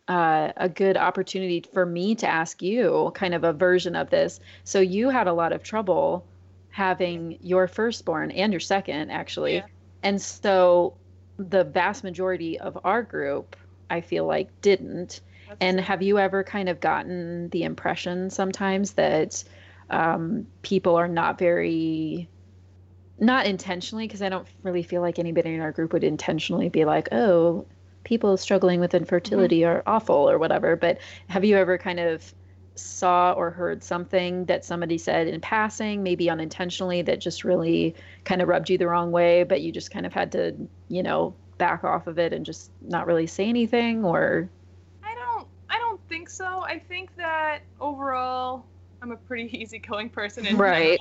[SPEAKER 3] uh, a good opportunity for me to ask you kind of a version of this. So you had a lot of trouble having your firstborn and your second, actually.
[SPEAKER 4] Yeah.
[SPEAKER 3] And so the vast majority of our group, I feel like, didn't.
[SPEAKER 4] That's-
[SPEAKER 3] And have you ever kind of gotten the impression sometimes that um, people are not very, not intentionally, because I don't really feel like anybody in our group would intentionally be like, oh, people struggling with infertility are awful or whatever. But have you ever kind of saw or heard something that somebody said in passing, maybe unintentionally, that just really kind of rubbed you the wrong way, but you just kind of had to, you know, back off of it and just not really say anything or
[SPEAKER 4] I don't I don't think so. I think that overall I'm a pretty easygoing person in
[SPEAKER 3] right.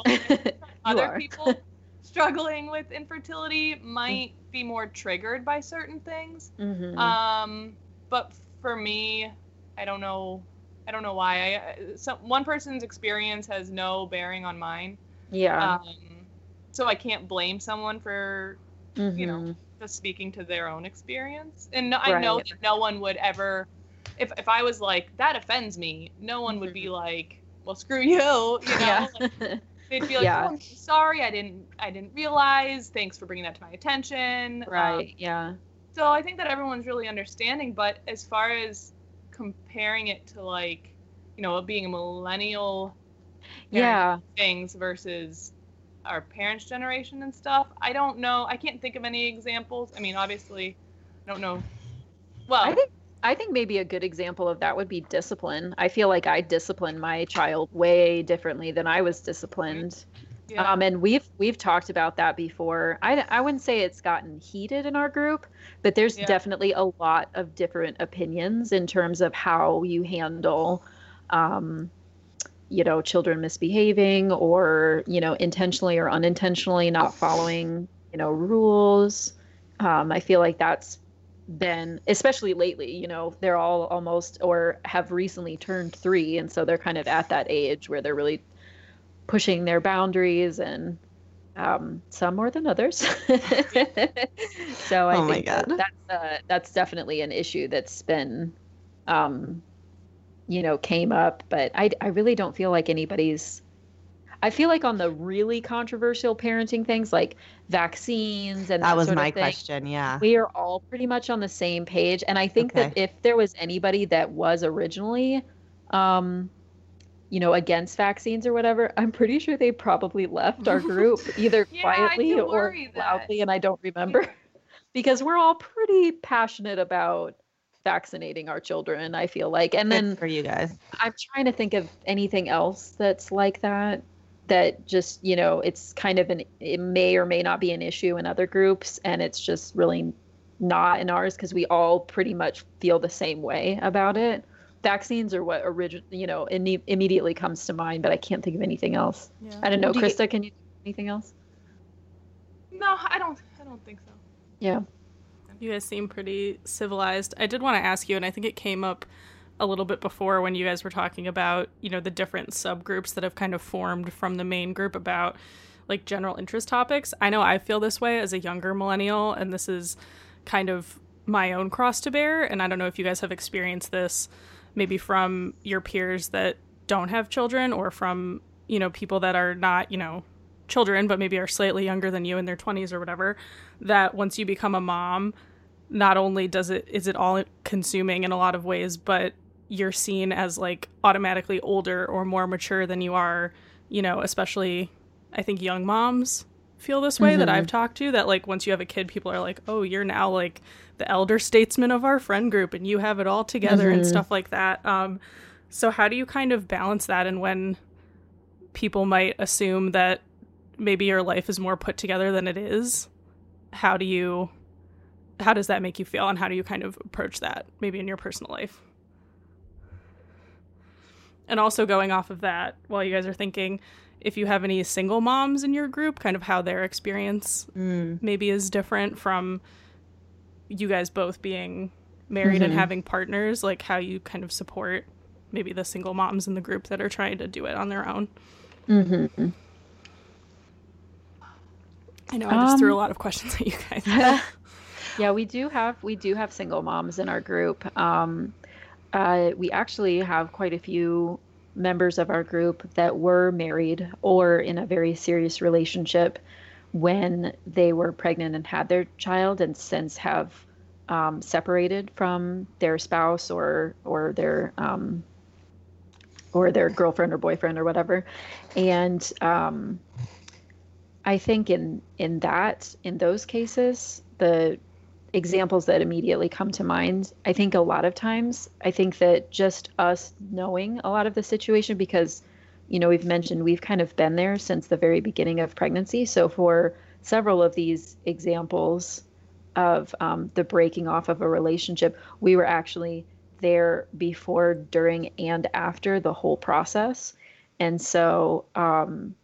[SPEAKER 4] Other people struggling with infertility might be more triggered by certain things.
[SPEAKER 3] Mhm.
[SPEAKER 4] Um, but for me, I don't know. I don't know why. I, some one person's experience has no bearing on mine.
[SPEAKER 3] yeah.
[SPEAKER 4] Um, so I can't blame someone for you know,
[SPEAKER 3] Mhm.
[SPEAKER 4] just speaking to their own experience. And no, I know that no one would ever, if if I was like that offends me, no one would be like, well, screw you. You know,
[SPEAKER 3] yeah.
[SPEAKER 4] Like, they'd be like,
[SPEAKER 3] Yeah.
[SPEAKER 4] oh, I'm sorry, I didn't, I didn't realize. Thanks for bringing that to my attention. Um,
[SPEAKER 3] right. Yeah.
[SPEAKER 4] so I think that everyone's really understanding. But as far as comparing it to like, you know, being a millennial
[SPEAKER 3] Yeah.
[SPEAKER 4] things versus our parents' generation and stuff. I don't know. I can't think of any examples. I mean, obviously, I don't know. Well,
[SPEAKER 3] I think I think maybe a good example of that would be discipline. I feel like I disciplined my child way differently than I was disciplined.
[SPEAKER 4] Yeah,
[SPEAKER 3] Um, and we've we've talked about that before. I I wouldn't say it's gotten heated in our group, but there's
[SPEAKER 4] Yeah.
[SPEAKER 3] definitely a lot of different opinions in terms of how you handle, um, you know, children misbehaving or you know intentionally or unintentionally not following you know rules. Um, I feel like that's been especially lately you know they're all almost or have recently turned three and so they're kind of at that age where they're really pushing their boundaries and um, some more than others. so I
[SPEAKER 2] Oh
[SPEAKER 3] think that that's uh, that's definitely an issue that's been, um, you know, came up. But I I really don't feel like anybody's. I feel like on the really controversial parenting things like vaccines and that,
[SPEAKER 2] That was my
[SPEAKER 3] thing,
[SPEAKER 2] question. Yeah.
[SPEAKER 3] we are all pretty much on the same page and i think that if there was anybody that was originally um you know against vaccines or whatever i'm pretty sure they probably left our group either
[SPEAKER 4] Yeah,
[SPEAKER 3] quietly or
[SPEAKER 4] that.
[SPEAKER 3] loudly and i don't remember because we're all pretty passionate about vaccinating our children i feel like and
[SPEAKER 2] Good
[SPEAKER 3] then
[SPEAKER 2] for you guys.
[SPEAKER 3] I'm trying to think of anything else that's like that. That just, you know, it's kind of an, it may or may not be an issue in other groups, and it's just really not in ours because we all pretty much feel the same way about it. Vaccines are what origin, you know, imme- immediately comes to mind, but I can't think of anything else.
[SPEAKER 1] Yeah.
[SPEAKER 3] I don't know,
[SPEAKER 2] Do you-
[SPEAKER 3] Krista, can you think of anything else?
[SPEAKER 4] no, I don't. I don't think so.
[SPEAKER 3] Yeah.
[SPEAKER 1] You guys seem pretty civilized. I did want to ask you, and I think it came up a little bit before when you guys were talking about, you know, the different subgroups that have kind of formed from the main group about like general interest topics. I know I feel this way as a younger millennial, and this is kind of my own cross to bear. And I don't know if you guys have experienced this maybe from your peers that don't have children or from, you know, people that are not, you know, children, but maybe are slightly younger than you in their 20s or whatever, that once you become a mom, not only does it is it all consuming in a lot of ways, but you're seen as like automatically older or more mature than you are, you know, especially I think young moms feel this way that
[SPEAKER 3] Mhm.
[SPEAKER 1] I've talked to that like once you have a kid people are like, "Oh, you're now like the elder statesman of our friend group and you have it all together and
[SPEAKER 3] Mhm.
[SPEAKER 1] stuff like that." Um so how do you kind of balance that and when people might assume that maybe your life is more put together than it is? How do you how does that make you feel and how do you kind of approach that maybe in your personal life? And also going off of that, while you guys are thinking, if you have any single moms in your group, kind of how their experience
[SPEAKER 2] Mm.
[SPEAKER 1] maybe is different from you guys both being married and
[SPEAKER 3] Mhm.
[SPEAKER 1] having partners, like how you kind of support maybe the single moms in the group that are trying to do it on their own.
[SPEAKER 3] Mm-hmm.
[SPEAKER 1] I know I just threw a
[SPEAKER 3] Um,
[SPEAKER 1] lot of questions at you guys.
[SPEAKER 3] yeah, we do have we do have single moms in our group. Um, uh, we actually have quite a few members of our group that were married or in a very serious relationship when they were pregnant and had their child, and since have um, separated from their spouse or or their um, or their girlfriend or boyfriend or whatever, and um, I think in in that in those cases the examples that immediately come to mind. I think a lot of times, I think that just us knowing a lot of the situation, because, you know, we've mentioned we've kind of been there since the very beginning of pregnancy. So for several of these examples of um, the breaking off of a relationship, we were actually there before, during, and after the whole process. And so, um,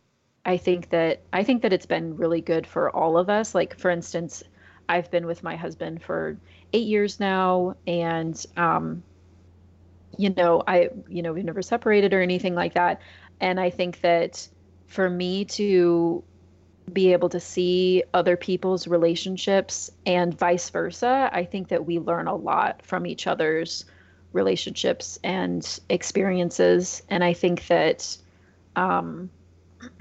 [SPEAKER 3] I think that I think that it's been really good for all of us. Like for instance, I've been with my husband for eight years now, and um, you know, I you know we've never separated or anything like that. And I think that for me to be able to see other people's relationships and vice versa, I think that we learn a lot from each other's relationships and experiences. And I think that um,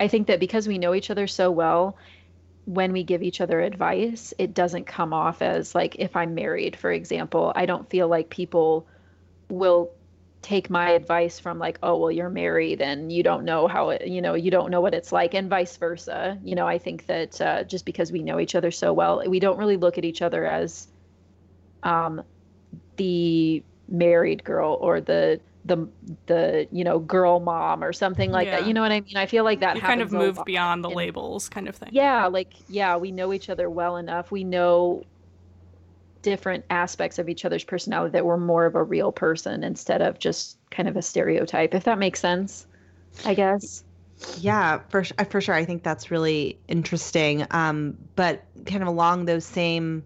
[SPEAKER 3] I think that because we know each other so well when we give each other advice, it doesn't come off as like if I'm married, for example, I don't feel like people will take my advice from like, oh, well, you're married and you don't know how it, you know, you don't know what it's like, and vice versa. You know, I think that uh, just because we know each other so well, we don't really look at each other as um, the married girl or the the the you know girl mom or something like
[SPEAKER 1] Yeah.
[SPEAKER 3] that. You know what I mean? I feel like that
[SPEAKER 1] you kind of
[SPEAKER 3] happens a
[SPEAKER 1] move beyond the
[SPEAKER 3] in-
[SPEAKER 1] labels kind of thing.
[SPEAKER 3] yeah like yeah we know each other well enough we know different aspects of each other's personality that we're more of a real person instead of just kind of a stereotype if that makes sense i guess
[SPEAKER 2] Yeah, for for sure. I think that's really interesting. Um, but kind of along those same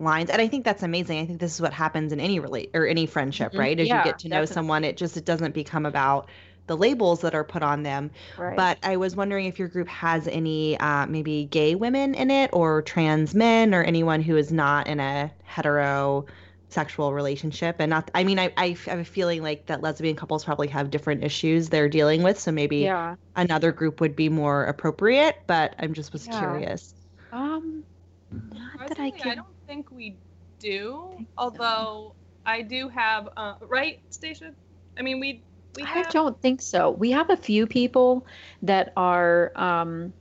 [SPEAKER 2] lines, and I think that's amazing. I think this is what happens in any relate or any friendship,
[SPEAKER 3] Mhm.
[SPEAKER 2] right? As
[SPEAKER 3] Yeah,
[SPEAKER 2] you get to know
[SPEAKER 3] definitely.
[SPEAKER 2] someone, it just it doesn't become about the labels that are put on them.
[SPEAKER 3] right
[SPEAKER 2] But I was wondering if your group has any uh, maybe gay women in it, or trans men, or anyone who is not in a hetero sexual relationship and not i mean I, I have a feeling like that lesbian couples probably have different issues they're dealing with so maybe
[SPEAKER 3] yeah
[SPEAKER 2] another group would be more appropriate, but I'm just was
[SPEAKER 3] Yeah.
[SPEAKER 2] curious.
[SPEAKER 3] um not that i
[SPEAKER 4] Surprisingly,
[SPEAKER 3] can
[SPEAKER 4] don't think we do. Although I do have, uh, right, Stacia? I mean, we we
[SPEAKER 3] I don't think so. We have a few people that are um,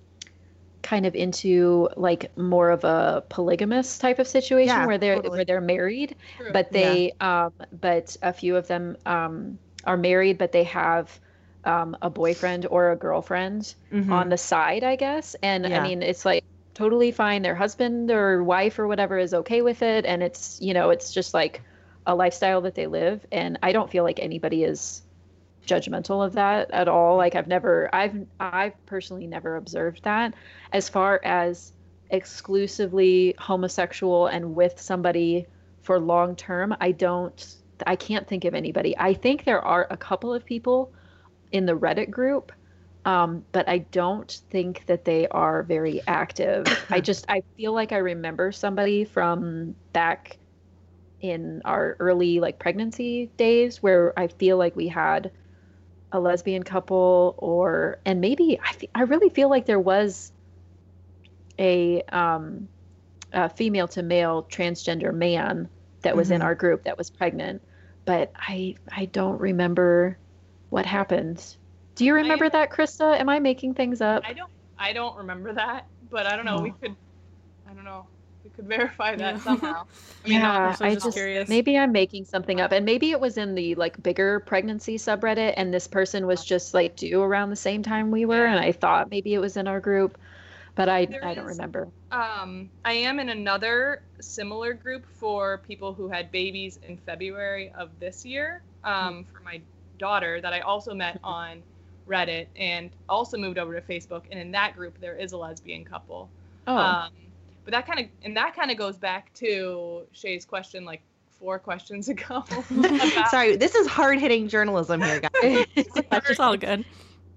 [SPEAKER 3] kind of into like more of a polygamous type of situation
[SPEAKER 2] Yeah,
[SPEAKER 3] where they're
[SPEAKER 2] totally.
[SPEAKER 3] where they're married,
[SPEAKER 4] True.
[SPEAKER 3] but they um, but a few of them um, are married, but they have um, a boyfriend or a girlfriend
[SPEAKER 2] Mhm.
[SPEAKER 3] on the side, I guess. And
[SPEAKER 2] Yeah.
[SPEAKER 3] I mean, it's like totally fine. Their husband or wife or whatever is okay with it, and it's you know, it's just like a lifestyle that they live. And I don't feel like anybody is judgmental of that at all. Like I've never, I've, I've personally never observed that. As far as exclusively homosexual and with somebody for long term, I don't, I can't think of anybody. I think there are a couple of people in the Reddit group um, but I don't think that they are very active. I just I feel like I remember somebody from back in our early like pregnancy days where I feel like we had a lesbian couple or and maybe I really feel like there was a um a female to male transgender man that was in
[SPEAKER 2] Mhm.
[SPEAKER 3] our group that was pregnant, but I I don't remember what happened. Do you remember that, Krista? Am I making things up?
[SPEAKER 4] I don't. I don't remember that, but I don't know. We
[SPEAKER 2] Oh.
[SPEAKER 4] could. I don't know. We could verify that
[SPEAKER 1] Yeah.
[SPEAKER 4] somehow. I mean,
[SPEAKER 3] yeah,
[SPEAKER 1] also
[SPEAKER 3] I
[SPEAKER 1] just
[SPEAKER 3] just
[SPEAKER 1] curious.
[SPEAKER 3] maybe I'm making something up, and maybe it was in the like bigger pregnancy subreddit, and this person was just like due around the same time we were,
[SPEAKER 4] Yeah.
[SPEAKER 3] and I thought maybe it was in our group, but I
[SPEAKER 4] There
[SPEAKER 3] I don't
[SPEAKER 4] is-
[SPEAKER 3] remember.
[SPEAKER 4] Um, I am in another similar group for people who had babies in February of this year. Um, for my daughter that I also met on Reddit and also moved over to Facebook. And in that group, there is a lesbian couple.
[SPEAKER 3] Oh,
[SPEAKER 4] Um, but that kind of and that kind of goes back to Shay's question, like four questions ago. about,
[SPEAKER 2] Sorry, this is hard hitting journalism here, guys.
[SPEAKER 1] It's all good.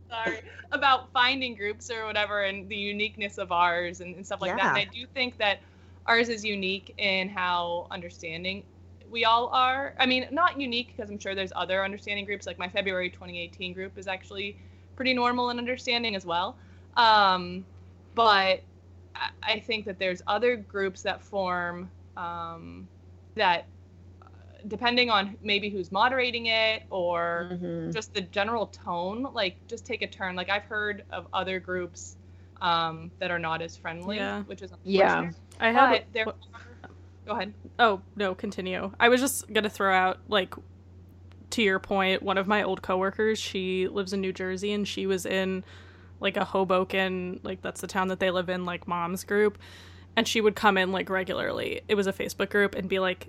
[SPEAKER 4] sorry about finding groups or whatever and the uniqueness of ours and, and stuff like that. And I do think that ours is unique in how understanding we all are. I mean, not unique because I'm sure there's other understanding groups. Like my February 2018 group is actually pretty normal and understanding as well. Um, but I- I think that there's other groups that form um, that, uh, depending on maybe who's moderating it or
[SPEAKER 3] Mhm.
[SPEAKER 4] just the general tone, like just take a turn. Like I've heard of other groups um, that are not as friendly,
[SPEAKER 1] Yeah.
[SPEAKER 4] which is
[SPEAKER 3] Yeah.
[SPEAKER 1] I have.
[SPEAKER 4] But there are. Go ahead.
[SPEAKER 1] Oh no, continue. I was just gonna throw out like to your point, one of my old coworkers, she lives in New Jersey and she was in like a Hoboken, like that's the town that they live in, like mom's group. And she would come in like regularly. It was a Facebook group and be like,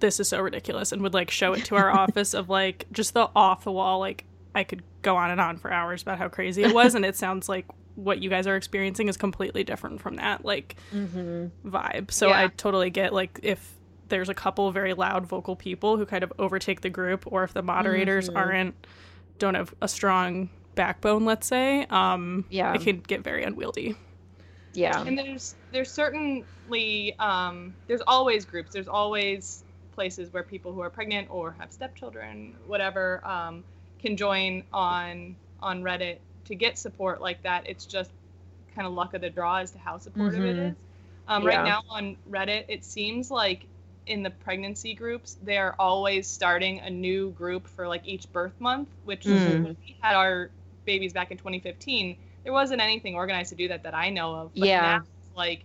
[SPEAKER 1] This is so ridiculous and would like show it to our office of like just the off the wall, like I could go on and on for hours about how crazy it was and it sounds like what you guys are experiencing is completely different from that. Like
[SPEAKER 3] Mhm.
[SPEAKER 1] vibe. So I totally get like if there's a couple very loud vocal people who kind of overtake the group or if the moderators
[SPEAKER 3] Mhm.
[SPEAKER 1] aren't don't have a strong backbone, let's say, um
[SPEAKER 3] Yeah.
[SPEAKER 1] it can get very unwieldy.
[SPEAKER 3] Yeah.
[SPEAKER 4] and there's there's certainly um, there's always groups there's always places where people who are pregnant or have stepchildren whatever um, can join on on reddit to get support like that it's just kind of luck of the draw as to how supportive it
[SPEAKER 3] Mhm.
[SPEAKER 4] is um,
[SPEAKER 3] Yeah.
[SPEAKER 4] right now on reddit it seems like in the pregnancy groups they are always starting a new group for like each birth month which when we had our babies back in 2015 there wasn't anything organized to do that that i know of but
[SPEAKER 3] Yeah.
[SPEAKER 4] now it's like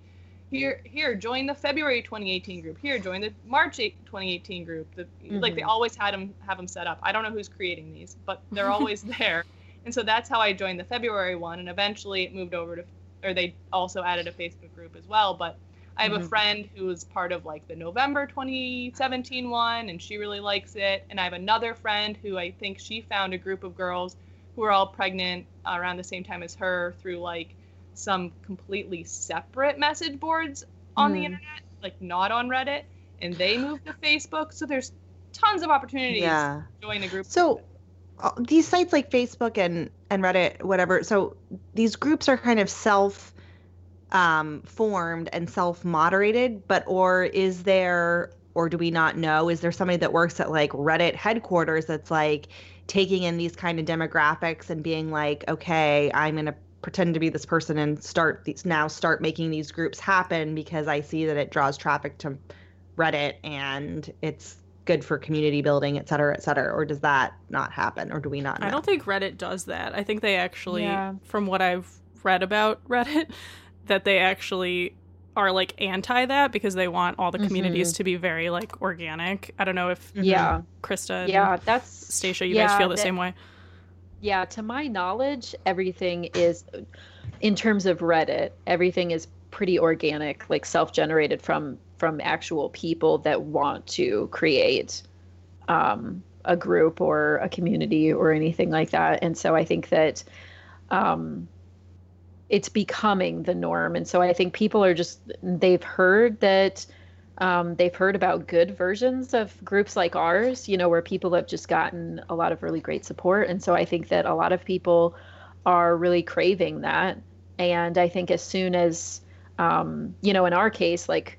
[SPEAKER 4] here here join the february 2018 group here join the march 8, 2018 group the, like they
[SPEAKER 3] Mhm.
[SPEAKER 4] always had them have them set up i don't know who's creating these but they're always there and so that's how i joined the february one and eventually it moved over to or they also added a facebook group as well but i have a
[SPEAKER 3] Mhm.
[SPEAKER 4] friend who was part of like the november 2017 one and she really likes it and i have another friend who i think she found a group of girls who are all pregnant around the same time as her through like some completely separate message boards on the
[SPEAKER 3] Mhm.
[SPEAKER 4] internet, like not on Reddit, and they moved to Facebook. So there's tons of opportunities
[SPEAKER 2] Yeah.
[SPEAKER 4] to join a group.
[SPEAKER 2] So these sites like Facebook and and Reddit, whatever. So these groups are kind of self um, formed and self moderated, but or is there or do we not know? Is there somebody that works at like Reddit headquarters that's like taking in these kind of demographics and being like, okay, I'm gonna pretend to be this person and start these now start making these groups happen because I see that it draws traffic to Reddit and it's good for community building, et cetera, et cetera? Or does that not happen? Or do we not know?
[SPEAKER 1] I don't think Reddit does that. I think they actually
[SPEAKER 3] Yeah.
[SPEAKER 1] from what I've read about Reddit that they actually are like anti that because they want all the communities
[SPEAKER 3] Mhm.
[SPEAKER 1] to be very like organic. I don't know if
[SPEAKER 2] Mhm.
[SPEAKER 3] Yeah.
[SPEAKER 1] Krista and
[SPEAKER 3] Yeah. That's
[SPEAKER 1] Stacia, you
[SPEAKER 3] yeah,
[SPEAKER 1] guys feel the
[SPEAKER 3] that-
[SPEAKER 1] same way.
[SPEAKER 3] Yeah, to my knowledge, everything is, in terms of Reddit, everything is pretty organic, like self-generated from from actual people that want to create um, a group or a community or anything like that. And so I think that um, it's becoming the norm. And so I think people are just they've heard that um, they've heard about good versions of groups like ours, you know, where people have just gotten a lot of really great support. And so I think that a lot of people are really craving that. And I think as soon as, um, you know, in our case, like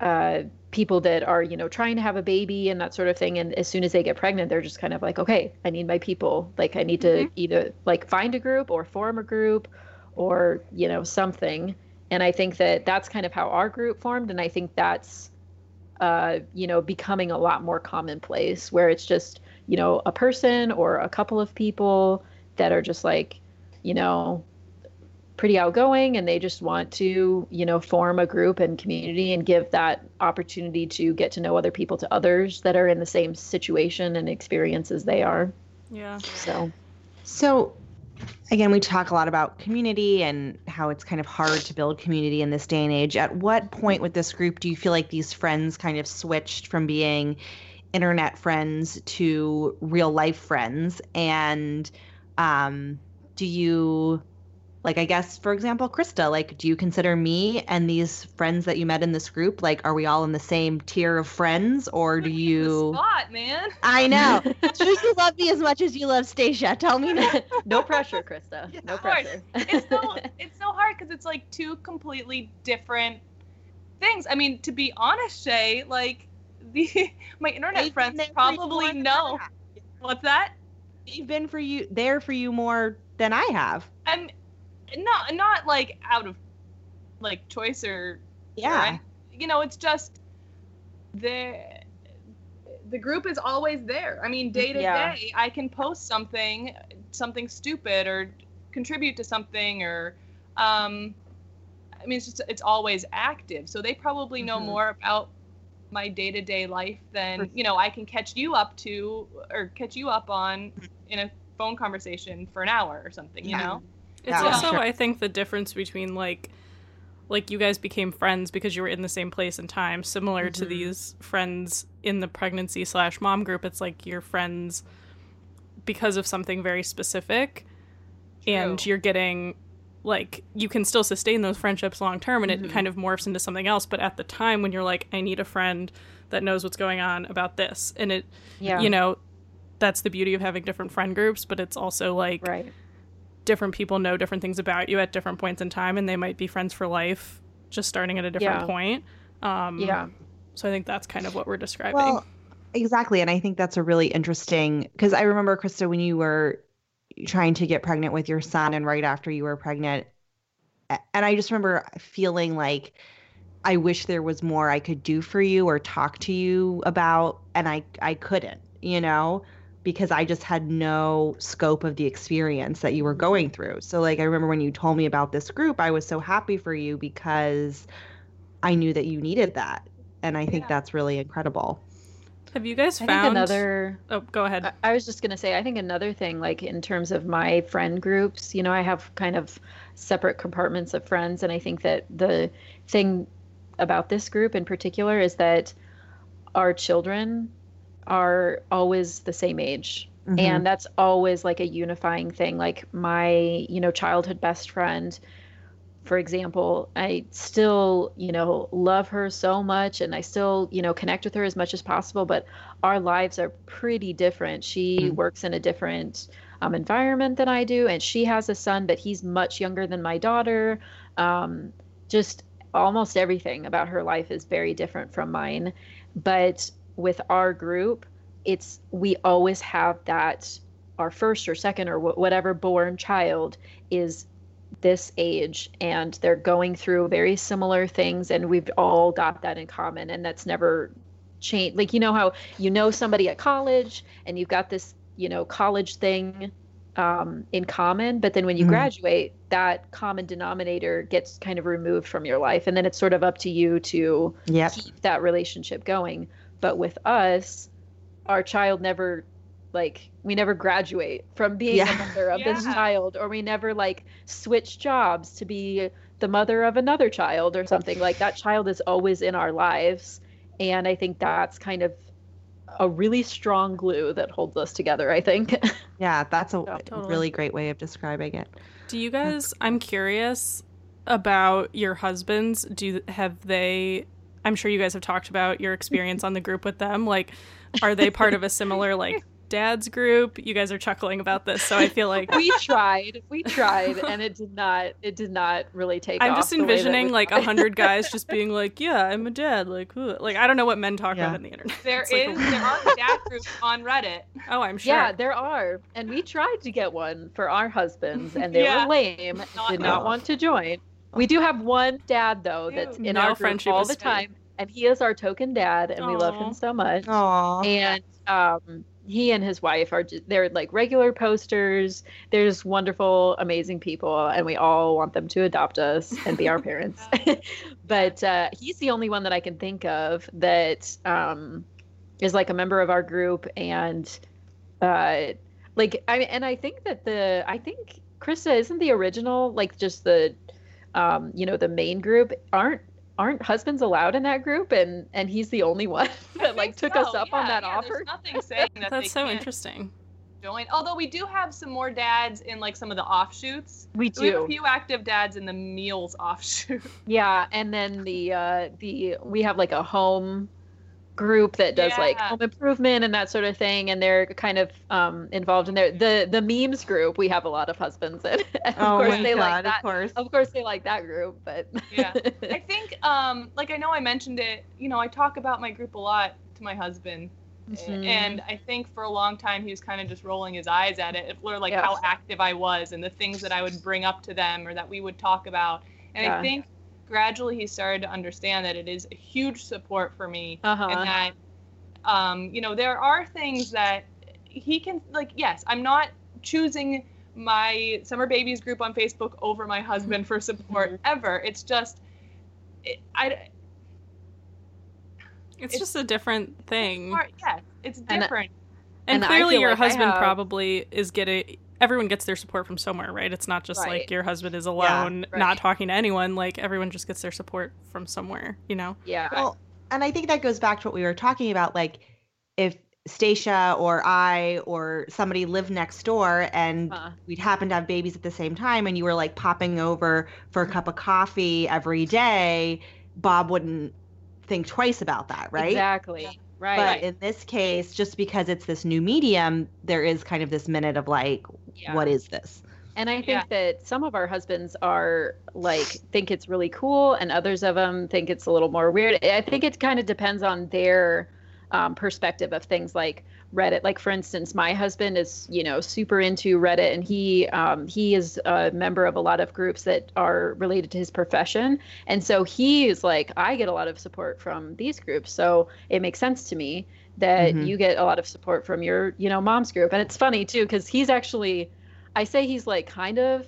[SPEAKER 3] uh, people that are, you know, trying to have a baby and that sort of thing, and as soon as they get pregnant, they're just kind of like, okay, I need my people. Like, I need to either like find a group or form a group or, you know, something. And i think that that's kind of how our group formed. And i think that's uh, you know becoming a lot more commonplace where it's just you know a person or a couple of people that are just like you know pretty outgoing and they just want to you know form a group and community and give that opportunity to get to know other people to others that are in the same situation and experience as they are
[SPEAKER 1] Yeah.
[SPEAKER 3] so
[SPEAKER 2] So, again, we talk a lot about community and how it's kind of hard to build community in this day and age. At what point with this group do you feel like these friends kind of switched from being internet friends to real life friends? And um, do you, like, I guess, for example, Krista, like, do you consider me and these friends that you met in this group, like, are we all in the same tier of friends, or do
[SPEAKER 4] Put me
[SPEAKER 2] you?
[SPEAKER 4] spot, man?
[SPEAKER 2] I know. do you love me as much as you love Stacia? Tell me now.
[SPEAKER 3] no pressure krista no
[SPEAKER 4] Of
[SPEAKER 3] pressure
[SPEAKER 4] it's so it's so hard because it's like two completely different things. I mean, to be honest, Shay, like the my internet
[SPEAKER 2] They've
[SPEAKER 4] friends
[SPEAKER 2] there
[SPEAKER 4] probably know.
[SPEAKER 2] I.
[SPEAKER 4] What's that?
[SPEAKER 2] They've been for you there for you more than I have.
[SPEAKER 4] And not not like out of like choice or
[SPEAKER 2] Yeah.
[SPEAKER 4] or- you know, it's just the the group is always there. I mean, day to
[SPEAKER 3] Yeah.
[SPEAKER 4] day, I can post something, something stupid, or contribute to something, or um, I mean, it's just it's always active. So they probably know
[SPEAKER 2] Mhm.
[SPEAKER 4] more about my day to day life than you know I can catch you up to or catch you up on in a phone conversation for an hour or something. You
[SPEAKER 2] Yeah.
[SPEAKER 4] know.
[SPEAKER 1] It's
[SPEAKER 2] Yeah.
[SPEAKER 1] also,
[SPEAKER 2] Sure.
[SPEAKER 1] I think, the difference between like, like you guys became friends because you were in the same place and time, similar to
[SPEAKER 2] Mhm.
[SPEAKER 1] these friends in the pregnancy slash mom group. It's like you're friends because of something very specific, and you're getting like you can still sustain those friendships long term, and
[SPEAKER 2] Mhm.
[SPEAKER 1] it kind of morphs into something else. But at the time when you're like, I need a friend that knows what's going on about this, and it,
[SPEAKER 3] Yeah.
[SPEAKER 1] you know, that's the beauty of having different friend groups. But it's also like
[SPEAKER 3] Right.
[SPEAKER 1] Different people know different things about you at different points in time and they might be friends for life just starting at a different
[SPEAKER 3] Yeah.
[SPEAKER 1] point um
[SPEAKER 3] Yeah.
[SPEAKER 1] so i think that's kind of what we're describing
[SPEAKER 2] Well, exactly. And I think that's a really interesting because I remember, Krista, when you were trying to get pregnant with your son and right after you were pregnant. And I just remember feeling like I wish there was more I could do for you or talk to you about. And I, I couldn't, you know, because I just had no scope of the experience that you were going through. So, like, I remember when you told me about this group, I was so happy for you because I knew that you needed that. And I think
[SPEAKER 4] Yeah.
[SPEAKER 2] that's really incredible.
[SPEAKER 1] have you guys
[SPEAKER 3] I
[SPEAKER 1] found
[SPEAKER 3] think another
[SPEAKER 1] oh go ahead
[SPEAKER 3] I- I was just going to say, I think another thing, like in terms of my friend groups, you know, I have kind of separate compartments of friends. And I think that the thing about this group in particular is that our children are always the same age.
[SPEAKER 2] Mhm.
[SPEAKER 3] And that's always like a unifying thing. Like my, you know, childhood best friend, for example, I still, you know, love her so much and I still, you know, connect with her as much as possible, but our lives are pretty different. She
[SPEAKER 2] Mhm.
[SPEAKER 3] works in a different um, environment than I do, and she has a son, but he's much younger than my daughter. Um, just almost everything about her life is very different from mine. But with our group, it's we always have that our first or second or wh- whatever born child is this age and they're going through very similar things and we've all got that in common and that's never changed like you know how you know somebody at college and you've got this you know college thing um, in common but then when you
[SPEAKER 2] Mhm.
[SPEAKER 3] graduate that common denominator gets kind of removed from your life and then it's sort of up to you to
[SPEAKER 2] Yep.
[SPEAKER 3] keep that relationship going. But with us, our child never like we never graduate from being
[SPEAKER 2] Yeah.
[SPEAKER 3] a mother of this child or we never like switch jobs to be the mother of another child or something like that child is always in our lives and i think that's kind of a really strong glue that holds us together i think
[SPEAKER 2] Yeah, that's a
[SPEAKER 3] Yeah,
[SPEAKER 1] totally.
[SPEAKER 2] really great way of describing it.
[SPEAKER 1] do you guys i'm curious about your husbands do have they i'm sure you guys have talked about your experience on the group with them like are they part of a similar like dad's group you guys are chuckling about this so i feel like
[SPEAKER 3] we tried we tried and it did not it did not really take
[SPEAKER 1] I'm
[SPEAKER 3] off
[SPEAKER 1] just
[SPEAKER 3] the way that
[SPEAKER 1] envisioning like a hundred guys just being like, "Yeah, I'm a dad." Like, who? like I don't know what men talk
[SPEAKER 2] Yeah.
[SPEAKER 1] about on the internet.
[SPEAKER 4] There
[SPEAKER 1] It's like
[SPEAKER 4] is
[SPEAKER 1] a-
[SPEAKER 4] there are dad groups on Reddit.
[SPEAKER 1] oh, I'm sure.
[SPEAKER 3] Yeah, there are. And we tried to get one for our husbands, and they
[SPEAKER 4] Yeah.
[SPEAKER 3] were lame,
[SPEAKER 4] Not
[SPEAKER 3] did not want to join. We do have one dad, though, that's in
[SPEAKER 1] Male
[SPEAKER 3] our group
[SPEAKER 1] friendship
[SPEAKER 3] all the
[SPEAKER 1] great.
[SPEAKER 3] time. And he is our token dad, and we love him so much.
[SPEAKER 2] Aww.
[SPEAKER 3] And um, he and his wife are just, they're like regular posters. They're just wonderful, amazing people, and we all want them to adopt us and be our parents. but uh, he's the only one that I can think of that um, is like a member of our group, and uh, like I and I think that the I think Krista isn't the original like just the um, you know the main group aren't aren't husbands allowed in that group and and he's the only one that like took us
[SPEAKER 4] So,
[SPEAKER 3] up on that
[SPEAKER 4] yeah,
[SPEAKER 3] offer.
[SPEAKER 4] Nothing saying that
[SPEAKER 1] That's so interesting.
[SPEAKER 4] join. Although we do have some more dads in like some of the offshoots.
[SPEAKER 3] We
[SPEAKER 4] We have a few active dads in the meals offshoot.
[SPEAKER 3] Yeah, and then the uh the we have like a home group that does like home improvement and that sort of thing and they're kind of um involved in there. The the memes group, we have a lot of husbands in. And of
[SPEAKER 2] oh
[SPEAKER 3] course
[SPEAKER 2] my
[SPEAKER 3] they
[SPEAKER 2] god,
[SPEAKER 3] like that.
[SPEAKER 2] of course.
[SPEAKER 3] Of course they like that group, but
[SPEAKER 4] Yeah. I think, um, like I know I mentioned it. You know, I talk about my group a lot to my husband.
[SPEAKER 3] Mhm.
[SPEAKER 4] And I think for a long time he was kind of just rolling his eyes at it, or like
[SPEAKER 3] Yeah.
[SPEAKER 4] how active I was and the things that I would bring up to them or that we would talk about. And
[SPEAKER 3] Yeah.
[SPEAKER 4] I think gradually he started to understand that it is a huge support for me
[SPEAKER 3] Uh-huh.
[SPEAKER 4] and that um, you know there are things that he can like yes i'm not choosing my summer babies group on facebook over my husband for support
[SPEAKER 3] Mhm.
[SPEAKER 4] ever it's just it, i
[SPEAKER 1] It's,
[SPEAKER 4] It's-
[SPEAKER 1] just a different thing.
[SPEAKER 4] or- yes it's different
[SPEAKER 1] And,
[SPEAKER 3] And I
[SPEAKER 1] clearly, your
[SPEAKER 3] like
[SPEAKER 1] husband
[SPEAKER 3] have-
[SPEAKER 1] probably is getting. Everyone gets their support from somewhere, right? It's not just like your husband is alone,
[SPEAKER 3] right.
[SPEAKER 1] not talking to anyone. Like everyone just gets their support from somewhere, you know?
[SPEAKER 3] yeah.
[SPEAKER 2] Well, and I think that goes back to what we were talking about. Like, if Stacia or I or somebody lived next door and
[SPEAKER 3] Uh,
[SPEAKER 2] we'd happen to have babies at the same time and you were like popping over for a cup of coffee every day, Bob wouldn't think twice about that, right?
[SPEAKER 3] Exactly. Right.
[SPEAKER 2] But in this case, just because it's this new medium, there is kind of this minute of like,
[SPEAKER 3] Yeah.
[SPEAKER 2] what is this?
[SPEAKER 3] And I think
[SPEAKER 4] Yeah.
[SPEAKER 3] that some of our husbands are like think it's really cool, and others of them think it's a little more weird. I think it kind of depends on their um, perspective of things like Reddit. Like for instance, my husband is you know super into Reddit, and he um, he is a member of a lot of groups that are related to his profession, and so he is like, I get a lot of support from these groups, so it makes sense to me that
[SPEAKER 2] Mhm.
[SPEAKER 3] you get a lot of support from your you know mom's group, and it's funny too because he's actually I say he's like kind of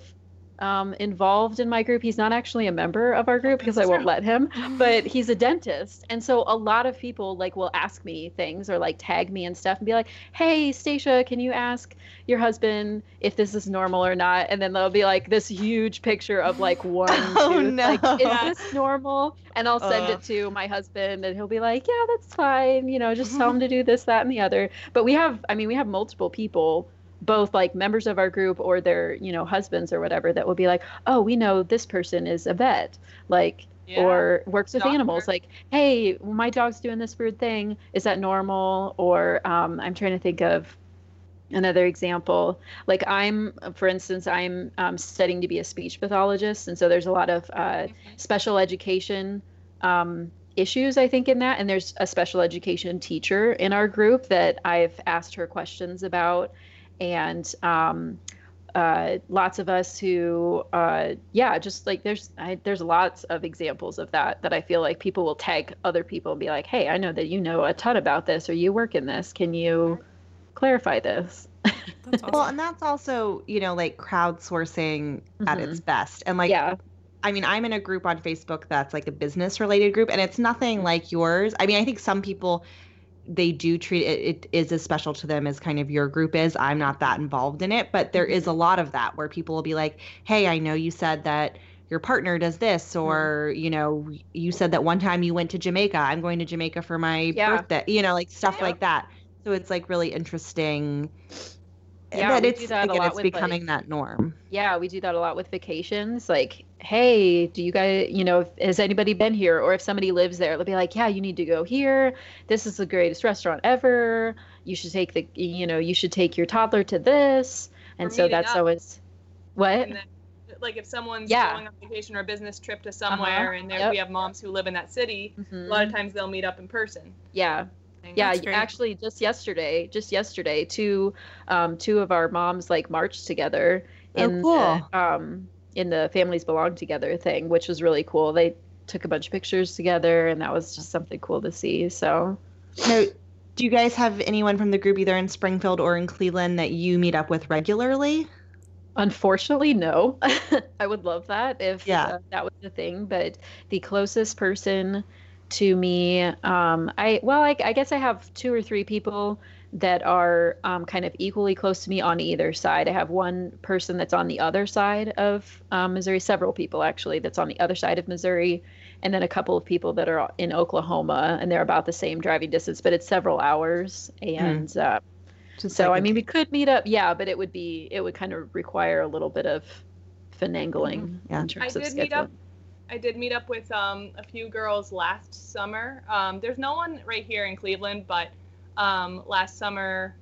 [SPEAKER 3] um, involved in my group. He's not actually a member of our group because I won't let him, but he's a dentist. And so a lot of people like will ask me things or like tag me and stuff and be like, "Hey, Stacia, can you ask your husband if this is normal or not?" And then there'll be like this huge picture of like one
[SPEAKER 2] Oh,
[SPEAKER 3] tooth. Like,
[SPEAKER 2] no.
[SPEAKER 3] is this normal? And I'll send
[SPEAKER 2] Ugh.
[SPEAKER 3] it to my husband and he'll be like, "Yeah, that's fine. You know, just tell him to do this, that, and the other." But we have I mean, we have multiple people both like members of our group or their you know husbands or whatever that will be like oh we know this person is a vet like
[SPEAKER 4] Yeah.
[SPEAKER 3] or works with
[SPEAKER 4] Doctor.
[SPEAKER 3] animals like hey my dog's doing this weird thing. Is that normal? Or um, i'm trying to think of another example. Like i'm for instance i'm um, studying to be a speech pathologist and so there's a lot of uh, special education um, issues i think in that. And there's a special education teacher in our group that i've asked her questions about and um, uh, lots of us who uh, yeah just like there's I, there's lots of examples of that that i feel like people will tag other people and be like hey i know that you know a ton about this or you work in this can you clarify this
[SPEAKER 1] awesome.
[SPEAKER 2] Well, and that's also, you know, like crowdsourcing at its best. And like,
[SPEAKER 3] yeah
[SPEAKER 2] I mean, I'm in a group on Facebook that's like a business related group, and it's nothing like yours. I mean, I think some people they do treat it, it is as special to them as kind of your group is. I'm not that involved in it, but there is a mm-hmm. lot of that where people will be like, "Hey, I know you said that your partner does this, or mm-hmm. you know, you said that one time you went to Jamaica. I'm going to Jamaica for my
[SPEAKER 3] Yeah.
[SPEAKER 2] birthday. You know, like stuff
[SPEAKER 3] Yeah.
[SPEAKER 2] like that. So it's like really interesting.
[SPEAKER 3] Yeah,
[SPEAKER 2] that
[SPEAKER 3] we
[SPEAKER 2] it's
[SPEAKER 3] do that a
[SPEAKER 2] again,
[SPEAKER 3] lot
[SPEAKER 2] it's becoming
[SPEAKER 3] like-
[SPEAKER 2] that norm.
[SPEAKER 3] yeah we do that a lot with vacations like hey do you guys you know has anybody been here or if somebody lives there they'll be like yeah you need to go here this is the greatest restaurant ever you should take the you know you should take your toddler to this and
[SPEAKER 4] Or
[SPEAKER 3] so that's
[SPEAKER 4] up.
[SPEAKER 3] always what
[SPEAKER 4] then, like if someone's
[SPEAKER 3] Yeah.
[SPEAKER 4] going on vacation or a business trip to somewhere, and there,
[SPEAKER 3] Yep.
[SPEAKER 4] we have moms who live in that city,
[SPEAKER 3] Mhm.
[SPEAKER 4] a lot of times they'll meet up in person.
[SPEAKER 3] yeah
[SPEAKER 4] And
[SPEAKER 3] yeah actually just yesterday just yesterday two um two of our moms like marched together
[SPEAKER 2] Oh,
[SPEAKER 3] in
[SPEAKER 2] cool.
[SPEAKER 3] the, um in the families belong together thing which was really cool they took a bunch of pictures together and that was just something cool to see so
[SPEAKER 2] So, do you guys have anyone from the group either in Springfield or in Cleveland that you meet up with regularly?
[SPEAKER 3] unfortunately no i would love that if
[SPEAKER 2] Yeah.
[SPEAKER 3] uh, that was the thing but the closest person to me um i well I, I guess i have two or three people that are um, kind of equally close to me on either side i have one person that's on the other side of um, missouri several people actually that's on the other side of missouri and then a couple of people that are in oklahoma and they're about the same driving distance but it's several hours and uh, so
[SPEAKER 2] like
[SPEAKER 3] I
[SPEAKER 2] a-
[SPEAKER 3] mean, we could meet up, yeah, but it would be it would kind of require a little bit of finagling
[SPEAKER 2] Yeah.
[SPEAKER 3] in terms
[SPEAKER 4] I
[SPEAKER 3] of
[SPEAKER 4] did meet up.
[SPEAKER 3] scheduling.
[SPEAKER 4] I did meet up with um, a few girls last summer. Um, there's no one right here in Cleveland, but um, last summer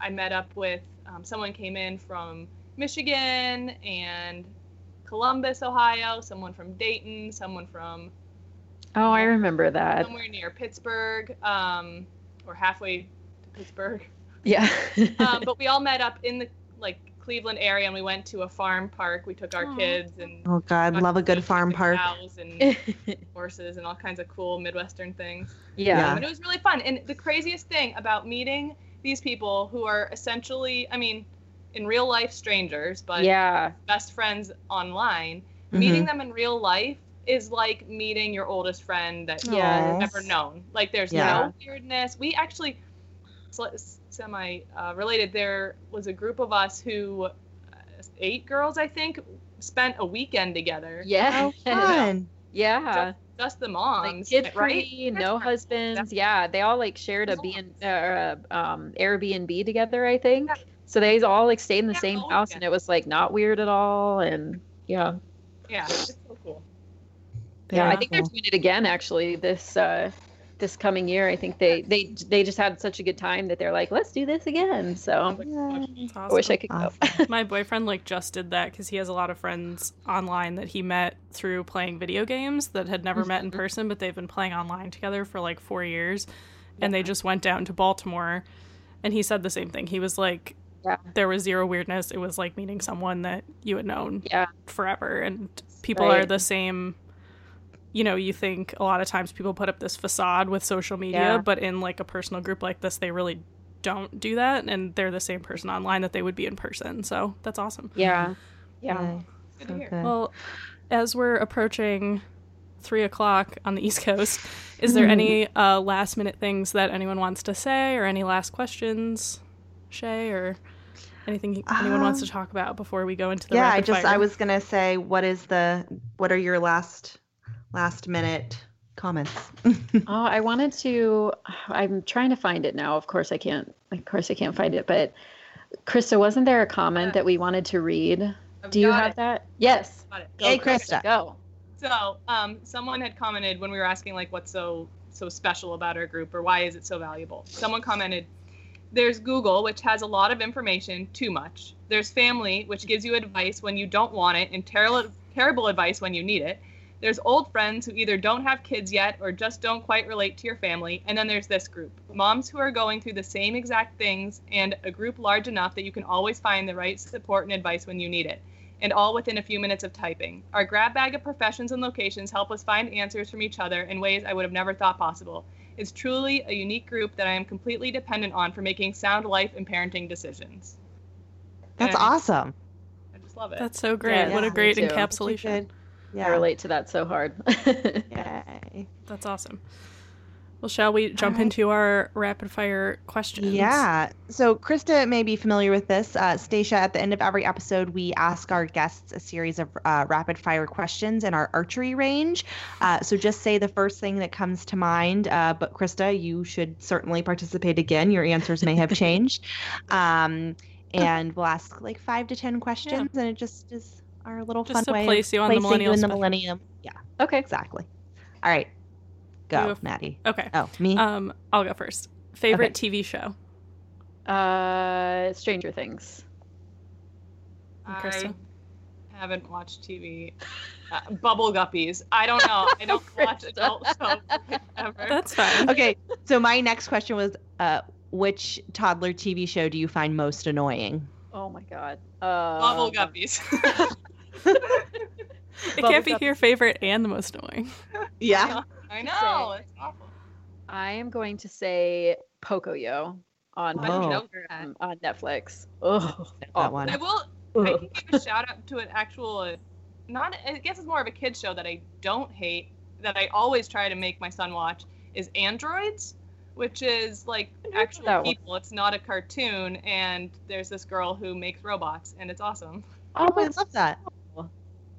[SPEAKER 4] I met up with um, someone came in from Michigan and Columbus, Ohio, someone from Dayton, someone from
[SPEAKER 3] Oh, I remember that.
[SPEAKER 4] somewhere near Pittsburgh. Um, or halfway to Pittsburgh.
[SPEAKER 3] Yeah.
[SPEAKER 4] Um, but we all met up in the like Cleveland area, and we went to a farm park. We took our
[SPEAKER 1] Aw.
[SPEAKER 4] kids and
[SPEAKER 2] Oh God, love a good farm park.
[SPEAKER 4] cows and horses and all kinds of cool Midwestern things.
[SPEAKER 3] yeah.
[SPEAKER 4] And it was really fun. And the craziest thing about meeting these people who are essentially, I mean, in real life strangers, but
[SPEAKER 3] Yeah.
[SPEAKER 4] best friends online,
[SPEAKER 2] Mhm.
[SPEAKER 4] meeting them in real life is like meeting your oldest friend that
[SPEAKER 3] Yes.
[SPEAKER 4] you've ever known. Like there's
[SPEAKER 2] Yeah.
[SPEAKER 4] no weirdness. We actually semi uh, related. There was a group of us who, uh, eight girls, I think, spent a weekend together.
[SPEAKER 3] Yeah.
[SPEAKER 2] Oh, fun.
[SPEAKER 3] Yeah.
[SPEAKER 4] Just the
[SPEAKER 3] Like
[SPEAKER 4] moms,
[SPEAKER 3] kid
[SPEAKER 4] right?
[SPEAKER 3] free, no husbands. Yeah, they all like shared a
[SPEAKER 4] That's
[SPEAKER 3] B and uh, um, Airbnb together, I think. So they all like stayed in the
[SPEAKER 4] Yeah,
[SPEAKER 3] same house,
[SPEAKER 4] weekend.
[SPEAKER 3] and it was like not weird at all. And yeah,
[SPEAKER 4] Yeah, it's so cool.
[SPEAKER 3] yeah, I
[SPEAKER 2] Very
[SPEAKER 3] think they're doing it again actually this uh, this coming year. I think they they they just had such a good time that they're like, let's do this again. So
[SPEAKER 1] It's
[SPEAKER 3] I wish I could go.
[SPEAKER 1] My boyfriend like just did that because he has a lot of friends online that he met through playing video games that had never met in
[SPEAKER 3] Mm-hmm.
[SPEAKER 1] person, but they've been playing online together for like four years, and they just went down to Baltimore, and he said the same thing. He was like,
[SPEAKER 3] Yeah.
[SPEAKER 1] there was zero weirdness. It was like meeting someone that you had known
[SPEAKER 3] yeah,
[SPEAKER 1] forever, and people
[SPEAKER 3] Right.
[SPEAKER 1] are the same. You know, you think a lot of times people put up this facade with social media,
[SPEAKER 3] Yeah.
[SPEAKER 1] but in like a personal group like this, they really don't do that, and they're the same person online that they would be in person. So that's awesome.
[SPEAKER 3] yeah, yeah.
[SPEAKER 2] Nice.
[SPEAKER 4] Good
[SPEAKER 2] So
[SPEAKER 4] to hear.
[SPEAKER 2] good.
[SPEAKER 1] Well, as we're approaching three o'clock on the East Coast, is there any uh, last minute things that anyone wants to say, or any last questions, Shay, or anything anyone wants to
[SPEAKER 2] Um,
[SPEAKER 1] talk about before we go into the
[SPEAKER 2] yeah, I just
[SPEAKER 1] fire?
[SPEAKER 2] I was gonna say, what is the what are your last last minute comments?
[SPEAKER 3] Oh, I wanted to. I'm trying to find it now. Of course, I can't. Of course, I can't find it. But Krista, wasn't there a comment that we wanted to read?
[SPEAKER 4] I've
[SPEAKER 3] Do you have
[SPEAKER 4] it.
[SPEAKER 3] that? Yes.
[SPEAKER 4] Got it.
[SPEAKER 3] Go,
[SPEAKER 2] Hey, Krista.
[SPEAKER 3] Go.
[SPEAKER 4] So, um, someone had commented when we were asking like what's so so special about our group or why is it so valuable. Someone commented, "There's Google, which has a lot of information, too much. There's family, which gives you advice when you don't want it, and terrible terrible advice when you need it. There's old friends who either don't have kids yet or just don't quite relate to your family, and then there's this group, moms who are going through the same exact things, and a group large enough that you can always find the right support and advice when you need it." and all within a few minutes of typing. Our grab bag of professions and locations help us find answers from each other in ways I would have never thought possible. It's truly a unique group that I am completely dependent on for making sound life and parenting decisions.
[SPEAKER 2] That's
[SPEAKER 4] And I-
[SPEAKER 2] awesome.
[SPEAKER 4] I just love it.
[SPEAKER 1] That's so great.
[SPEAKER 3] Yeah,
[SPEAKER 1] what a great
[SPEAKER 3] too. Such
[SPEAKER 1] encapsulation.
[SPEAKER 2] Good.
[SPEAKER 3] I
[SPEAKER 2] Yeah.
[SPEAKER 3] relate to that so hard.
[SPEAKER 2] Yay.
[SPEAKER 1] That's awesome. Well, shall we jump
[SPEAKER 2] right.
[SPEAKER 1] into our rapid fire questions?
[SPEAKER 2] Yeah. So Krista may be familiar with this. Uh, Stacia, at the end of every episode, we ask our guests a series of uh, rapid fire questions in our archery range. Uh, so just say the first thing that comes to mind. Uh, but Krista, you should certainly participate again. Your answers may have changed. Um, and we'll ask like five to ten questions, and it just is our little
[SPEAKER 1] Just to
[SPEAKER 2] fun way
[SPEAKER 1] place you on the
[SPEAKER 2] placing
[SPEAKER 1] millennial
[SPEAKER 2] in the millennium. Yeah,
[SPEAKER 3] okay.
[SPEAKER 2] exactly. All right, go,
[SPEAKER 1] You have-
[SPEAKER 2] Maddie.
[SPEAKER 1] Okay.
[SPEAKER 2] Oh, me.
[SPEAKER 1] Um, I'll go first. Favorite TV show?
[SPEAKER 3] Uh, Stranger Things.
[SPEAKER 1] Krista?
[SPEAKER 4] I haven't watched TV. Uh, Bubble Guppies. I don't know. I don't watch adult shows ever.
[SPEAKER 1] That's fine.
[SPEAKER 2] okay, so my next question was, uh, which toddler TV show do you find most annoying?
[SPEAKER 3] Oh my god. Uh,
[SPEAKER 4] Bubble Guppies.
[SPEAKER 1] It can't be your favorite and the most annoying.
[SPEAKER 2] Yeah.
[SPEAKER 4] I know. It's awful.
[SPEAKER 3] I am going to say Pocoyo on
[SPEAKER 2] Oh.
[SPEAKER 3] um, on Netflix. Oh,
[SPEAKER 2] That one.
[SPEAKER 4] I will I can give a shout out to an actual, uh, not I guess it's more of a kids show that I don't hate that I always try to make my son watch is Annedroids, which is like
[SPEAKER 3] I
[SPEAKER 4] actual
[SPEAKER 3] that one.
[SPEAKER 4] people. It's not a cartoon, and there's this girl who makes robots, and it's awesome.
[SPEAKER 2] Oh, I love that.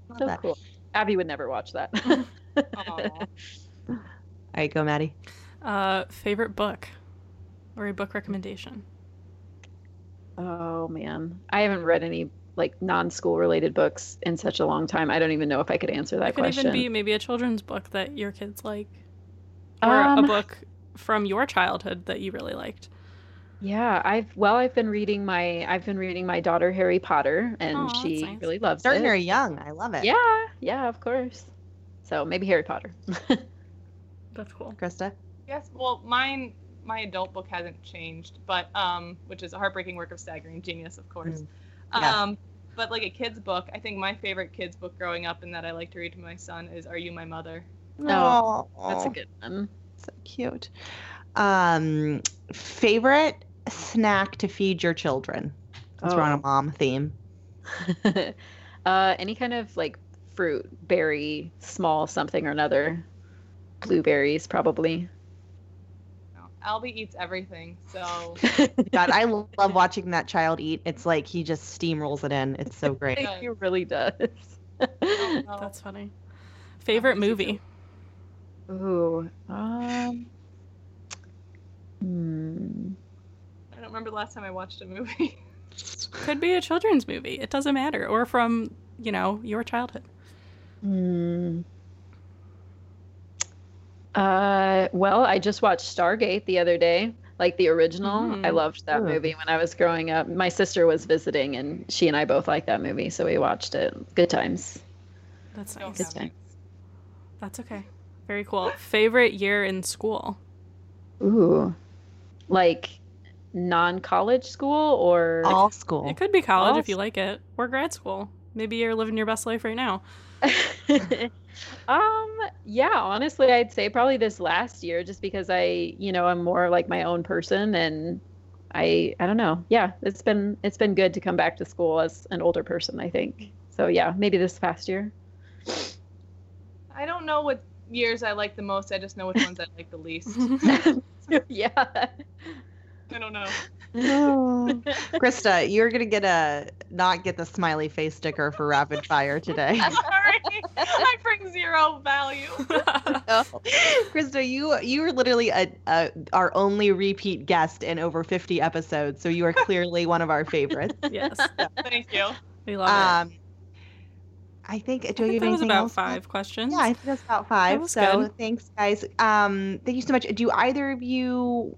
[SPEAKER 3] Cool.
[SPEAKER 2] Love
[SPEAKER 3] so
[SPEAKER 2] that.
[SPEAKER 3] cool. Abby would never watch that.
[SPEAKER 4] Aw.
[SPEAKER 2] All right, go, Maddie.
[SPEAKER 1] Uh, favorite book or a book recommendation?
[SPEAKER 3] oh man, I haven't read any like non-school related books in such a long time. I don't even know if I could answer that question.
[SPEAKER 1] it could
[SPEAKER 3] question.
[SPEAKER 1] even be maybe a children's book that your kids like, or a
[SPEAKER 3] Um,
[SPEAKER 1] book from your childhood that you really liked.
[SPEAKER 3] Yeah, I've well, I've been reading my I've been reading my daughter Harry Potter, and
[SPEAKER 1] Aw,
[SPEAKER 3] she
[SPEAKER 1] nice.
[SPEAKER 3] really loves
[SPEAKER 2] Starting
[SPEAKER 3] it.
[SPEAKER 2] very young. I love it.
[SPEAKER 3] Yeah, yeah, of course. So maybe Harry Potter.
[SPEAKER 1] That's cool.
[SPEAKER 2] Krista.
[SPEAKER 4] Yes. Well, mine my adult book hasn't changed, but um, which is a heartbreaking work of staggering genius, of course.
[SPEAKER 2] Mm. Yes.
[SPEAKER 4] Um, but like a kid's book, I think my favorite kid's book growing up and that I like to read to my son is "Are You My Mother."
[SPEAKER 3] Oh,
[SPEAKER 2] Aw,
[SPEAKER 3] That's a good one.
[SPEAKER 2] so cute. Um, favorite snack to feed your children? Since we're on a
[SPEAKER 3] Oh.
[SPEAKER 2] mom theme.
[SPEAKER 3] uh, any kind of like fruit, berry, small something or another. Blueberries, probably.
[SPEAKER 4] No, Albie eats everything, so
[SPEAKER 2] God, I love watching that child eat. It's like he just steamrolls it in. It's so great.
[SPEAKER 4] Good.
[SPEAKER 3] he really does.
[SPEAKER 4] oh, no.
[SPEAKER 1] That's funny. Favorite
[SPEAKER 4] me too.
[SPEAKER 1] movie?
[SPEAKER 3] Ooh. Um. Hmm.
[SPEAKER 4] I don't remember the last time I watched a movie.
[SPEAKER 1] Could be a children's movie. It doesn't matter. Or from, you know, your childhood.
[SPEAKER 3] Hmm. Uh, well, I just watched Stargate the other day, like the original. I
[SPEAKER 1] Mhm.
[SPEAKER 3] loved that
[SPEAKER 2] Ooh.
[SPEAKER 3] movie when I was growing up. My sister was visiting, and she and I both liked that movie, so we watched it. Good times.
[SPEAKER 1] That's nice.
[SPEAKER 3] Good times.
[SPEAKER 1] That's okay. Very cool. Favorite year in school?
[SPEAKER 3] Ooh, like non-college school or
[SPEAKER 2] All school.
[SPEAKER 1] It could be college
[SPEAKER 3] Well,
[SPEAKER 1] if you like it, or grad school. Maybe you're living your best life right now.
[SPEAKER 3] um yeah honestly i'd say probably this last year just because i you know i'm more like my own person and i i don't know yeah it's been it's been good to come back to school as an older person i think so yeah maybe this past year
[SPEAKER 4] I don't know what years I like the most. I just know which ones I like the least.
[SPEAKER 3] yeah
[SPEAKER 4] I don't know.
[SPEAKER 2] Oh. Krista, you're gonna get a not get the smiley face sticker for rapid fire today.
[SPEAKER 4] Sorry, I bring zero value.
[SPEAKER 2] Krista, you you were literally a, a our only repeat guest in over 50 episodes, so you are clearly one of our favorites.
[SPEAKER 1] yes,
[SPEAKER 4] Thank you.
[SPEAKER 1] we love it.
[SPEAKER 2] Um, I think. Do
[SPEAKER 1] I
[SPEAKER 2] you
[SPEAKER 1] think
[SPEAKER 2] have
[SPEAKER 1] that was
[SPEAKER 2] anything
[SPEAKER 1] about
[SPEAKER 2] else?
[SPEAKER 1] five questions.
[SPEAKER 2] Yeah, I think that's about five.
[SPEAKER 1] was
[SPEAKER 2] so
[SPEAKER 1] good.
[SPEAKER 2] thanks, guys. Um, thank you so much. Do either of you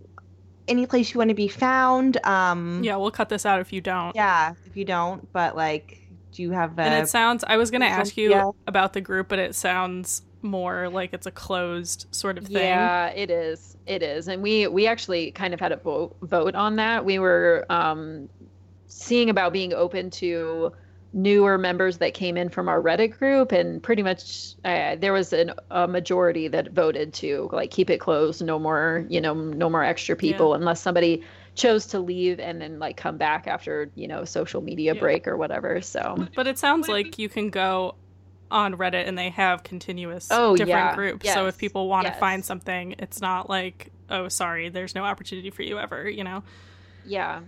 [SPEAKER 2] any place you want to be found? Um,
[SPEAKER 1] Yeah, we'll cut this out if you don't.
[SPEAKER 2] yeah. If you don't, but like, do you have? A,
[SPEAKER 1] And it sounds, I was going to ask you
[SPEAKER 2] media?
[SPEAKER 1] about the group, but it sounds more like it's a closed sort of thing.
[SPEAKER 3] Yeah, it is. It is. And we we actually kind of had a vote vote on that. We were um seeing about being open to newer members that came in from our Reddit group and pretty much uh, there was an, a majority that voted to like keep it closed, no more, you know, no more extra people unless somebody chose to leave and then like come back after, you know, social media
[SPEAKER 1] Yeah.
[SPEAKER 3] break or whatever. So
[SPEAKER 1] But it sounds like you can go on Reddit and they have continuous
[SPEAKER 3] Oh,
[SPEAKER 1] different
[SPEAKER 3] yeah.
[SPEAKER 1] groups. So if people want to
[SPEAKER 3] Yes.
[SPEAKER 1] find something, it's not like, oh, sorry, there's no opportunity for you ever, you know?
[SPEAKER 3] Yeah.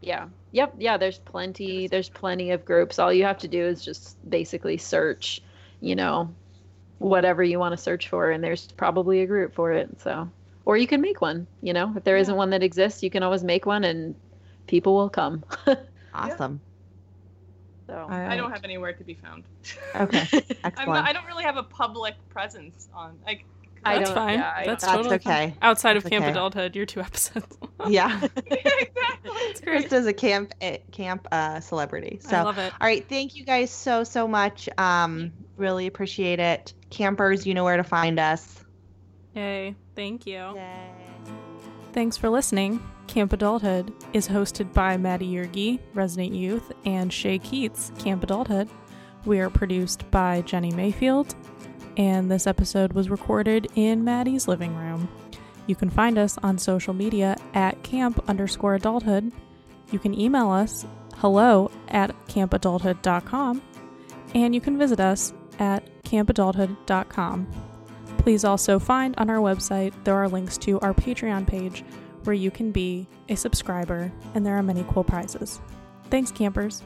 [SPEAKER 3] Yeah. Yep. Yeah. There's plenty. There's plenty of groups. All you have to do is just basically search, you know, whatever you want to search for, and there's probably a group for it. So, or you can make one. You know, if there
[SPEAKER 4] Yeah.
[SPEAKER 3] not one that exists, you can always make one, and people will come.
[SPEAKER 2] awesome.
[SPEAKER 3] so.
[SPEAKER 2] All
[SPEAKER 4] I don't have anywhere to be found.
[SPEAKER 2] Okay.
[SPEAKER 4] I'm
[SPEAKER 2] Excellent.
[SPEAKER 4] not, I don't really have a public presence on like.
[SPEAKER 3] I
[SPEAKER 1] That's
[SPEAKER 3] don't-
[SPEAKER 1] fine.
[SPEAKER 3] yeah,
[SPEAKER 1] That's,
[SPEAKER 2] That's
[SPEAKER 1] totally fine.
[SPEAKER 2] okay.
[SPEAKER 1] Outside of Camp
[SPEAKER 2] okay.
[SPEAKER 1] Adulthood, your two episodes.
[SPEAKER 2] yeah.
[SPEAKER 4] exactly.
[SPEAKER 1] It's great.
[SPEAKER 2] Krista's a camp eh, camp uh, celebrity. So
[SPEAKER 1] I love it.
[SPEAKER 2] All right, thank you guys so so much. Um, really appreciate it. Campers, you know where to find us.
[SPEAKER 1] Yay. Thank you. Yay. Thanks for listening. Camp Adulthood is hosted by Maddie Yergi, Resident Youth, and Shay Keats, Camp Adulthood. We are produced by Jenny Mayfield, and this episode was recorded in Maddie's living room. You can find us on social media at camp underscore adulthood. You can email us hello at campadulthood.com, and you can visit us at campadulthood.com. Please also find on our website there are links to our Patreon page where you can be a subscriber, and there are many cool prizes. Thanks, campers.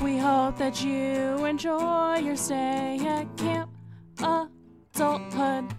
[SPEAKER 1] We hope that you enjoy your stay at Camp Adulthood.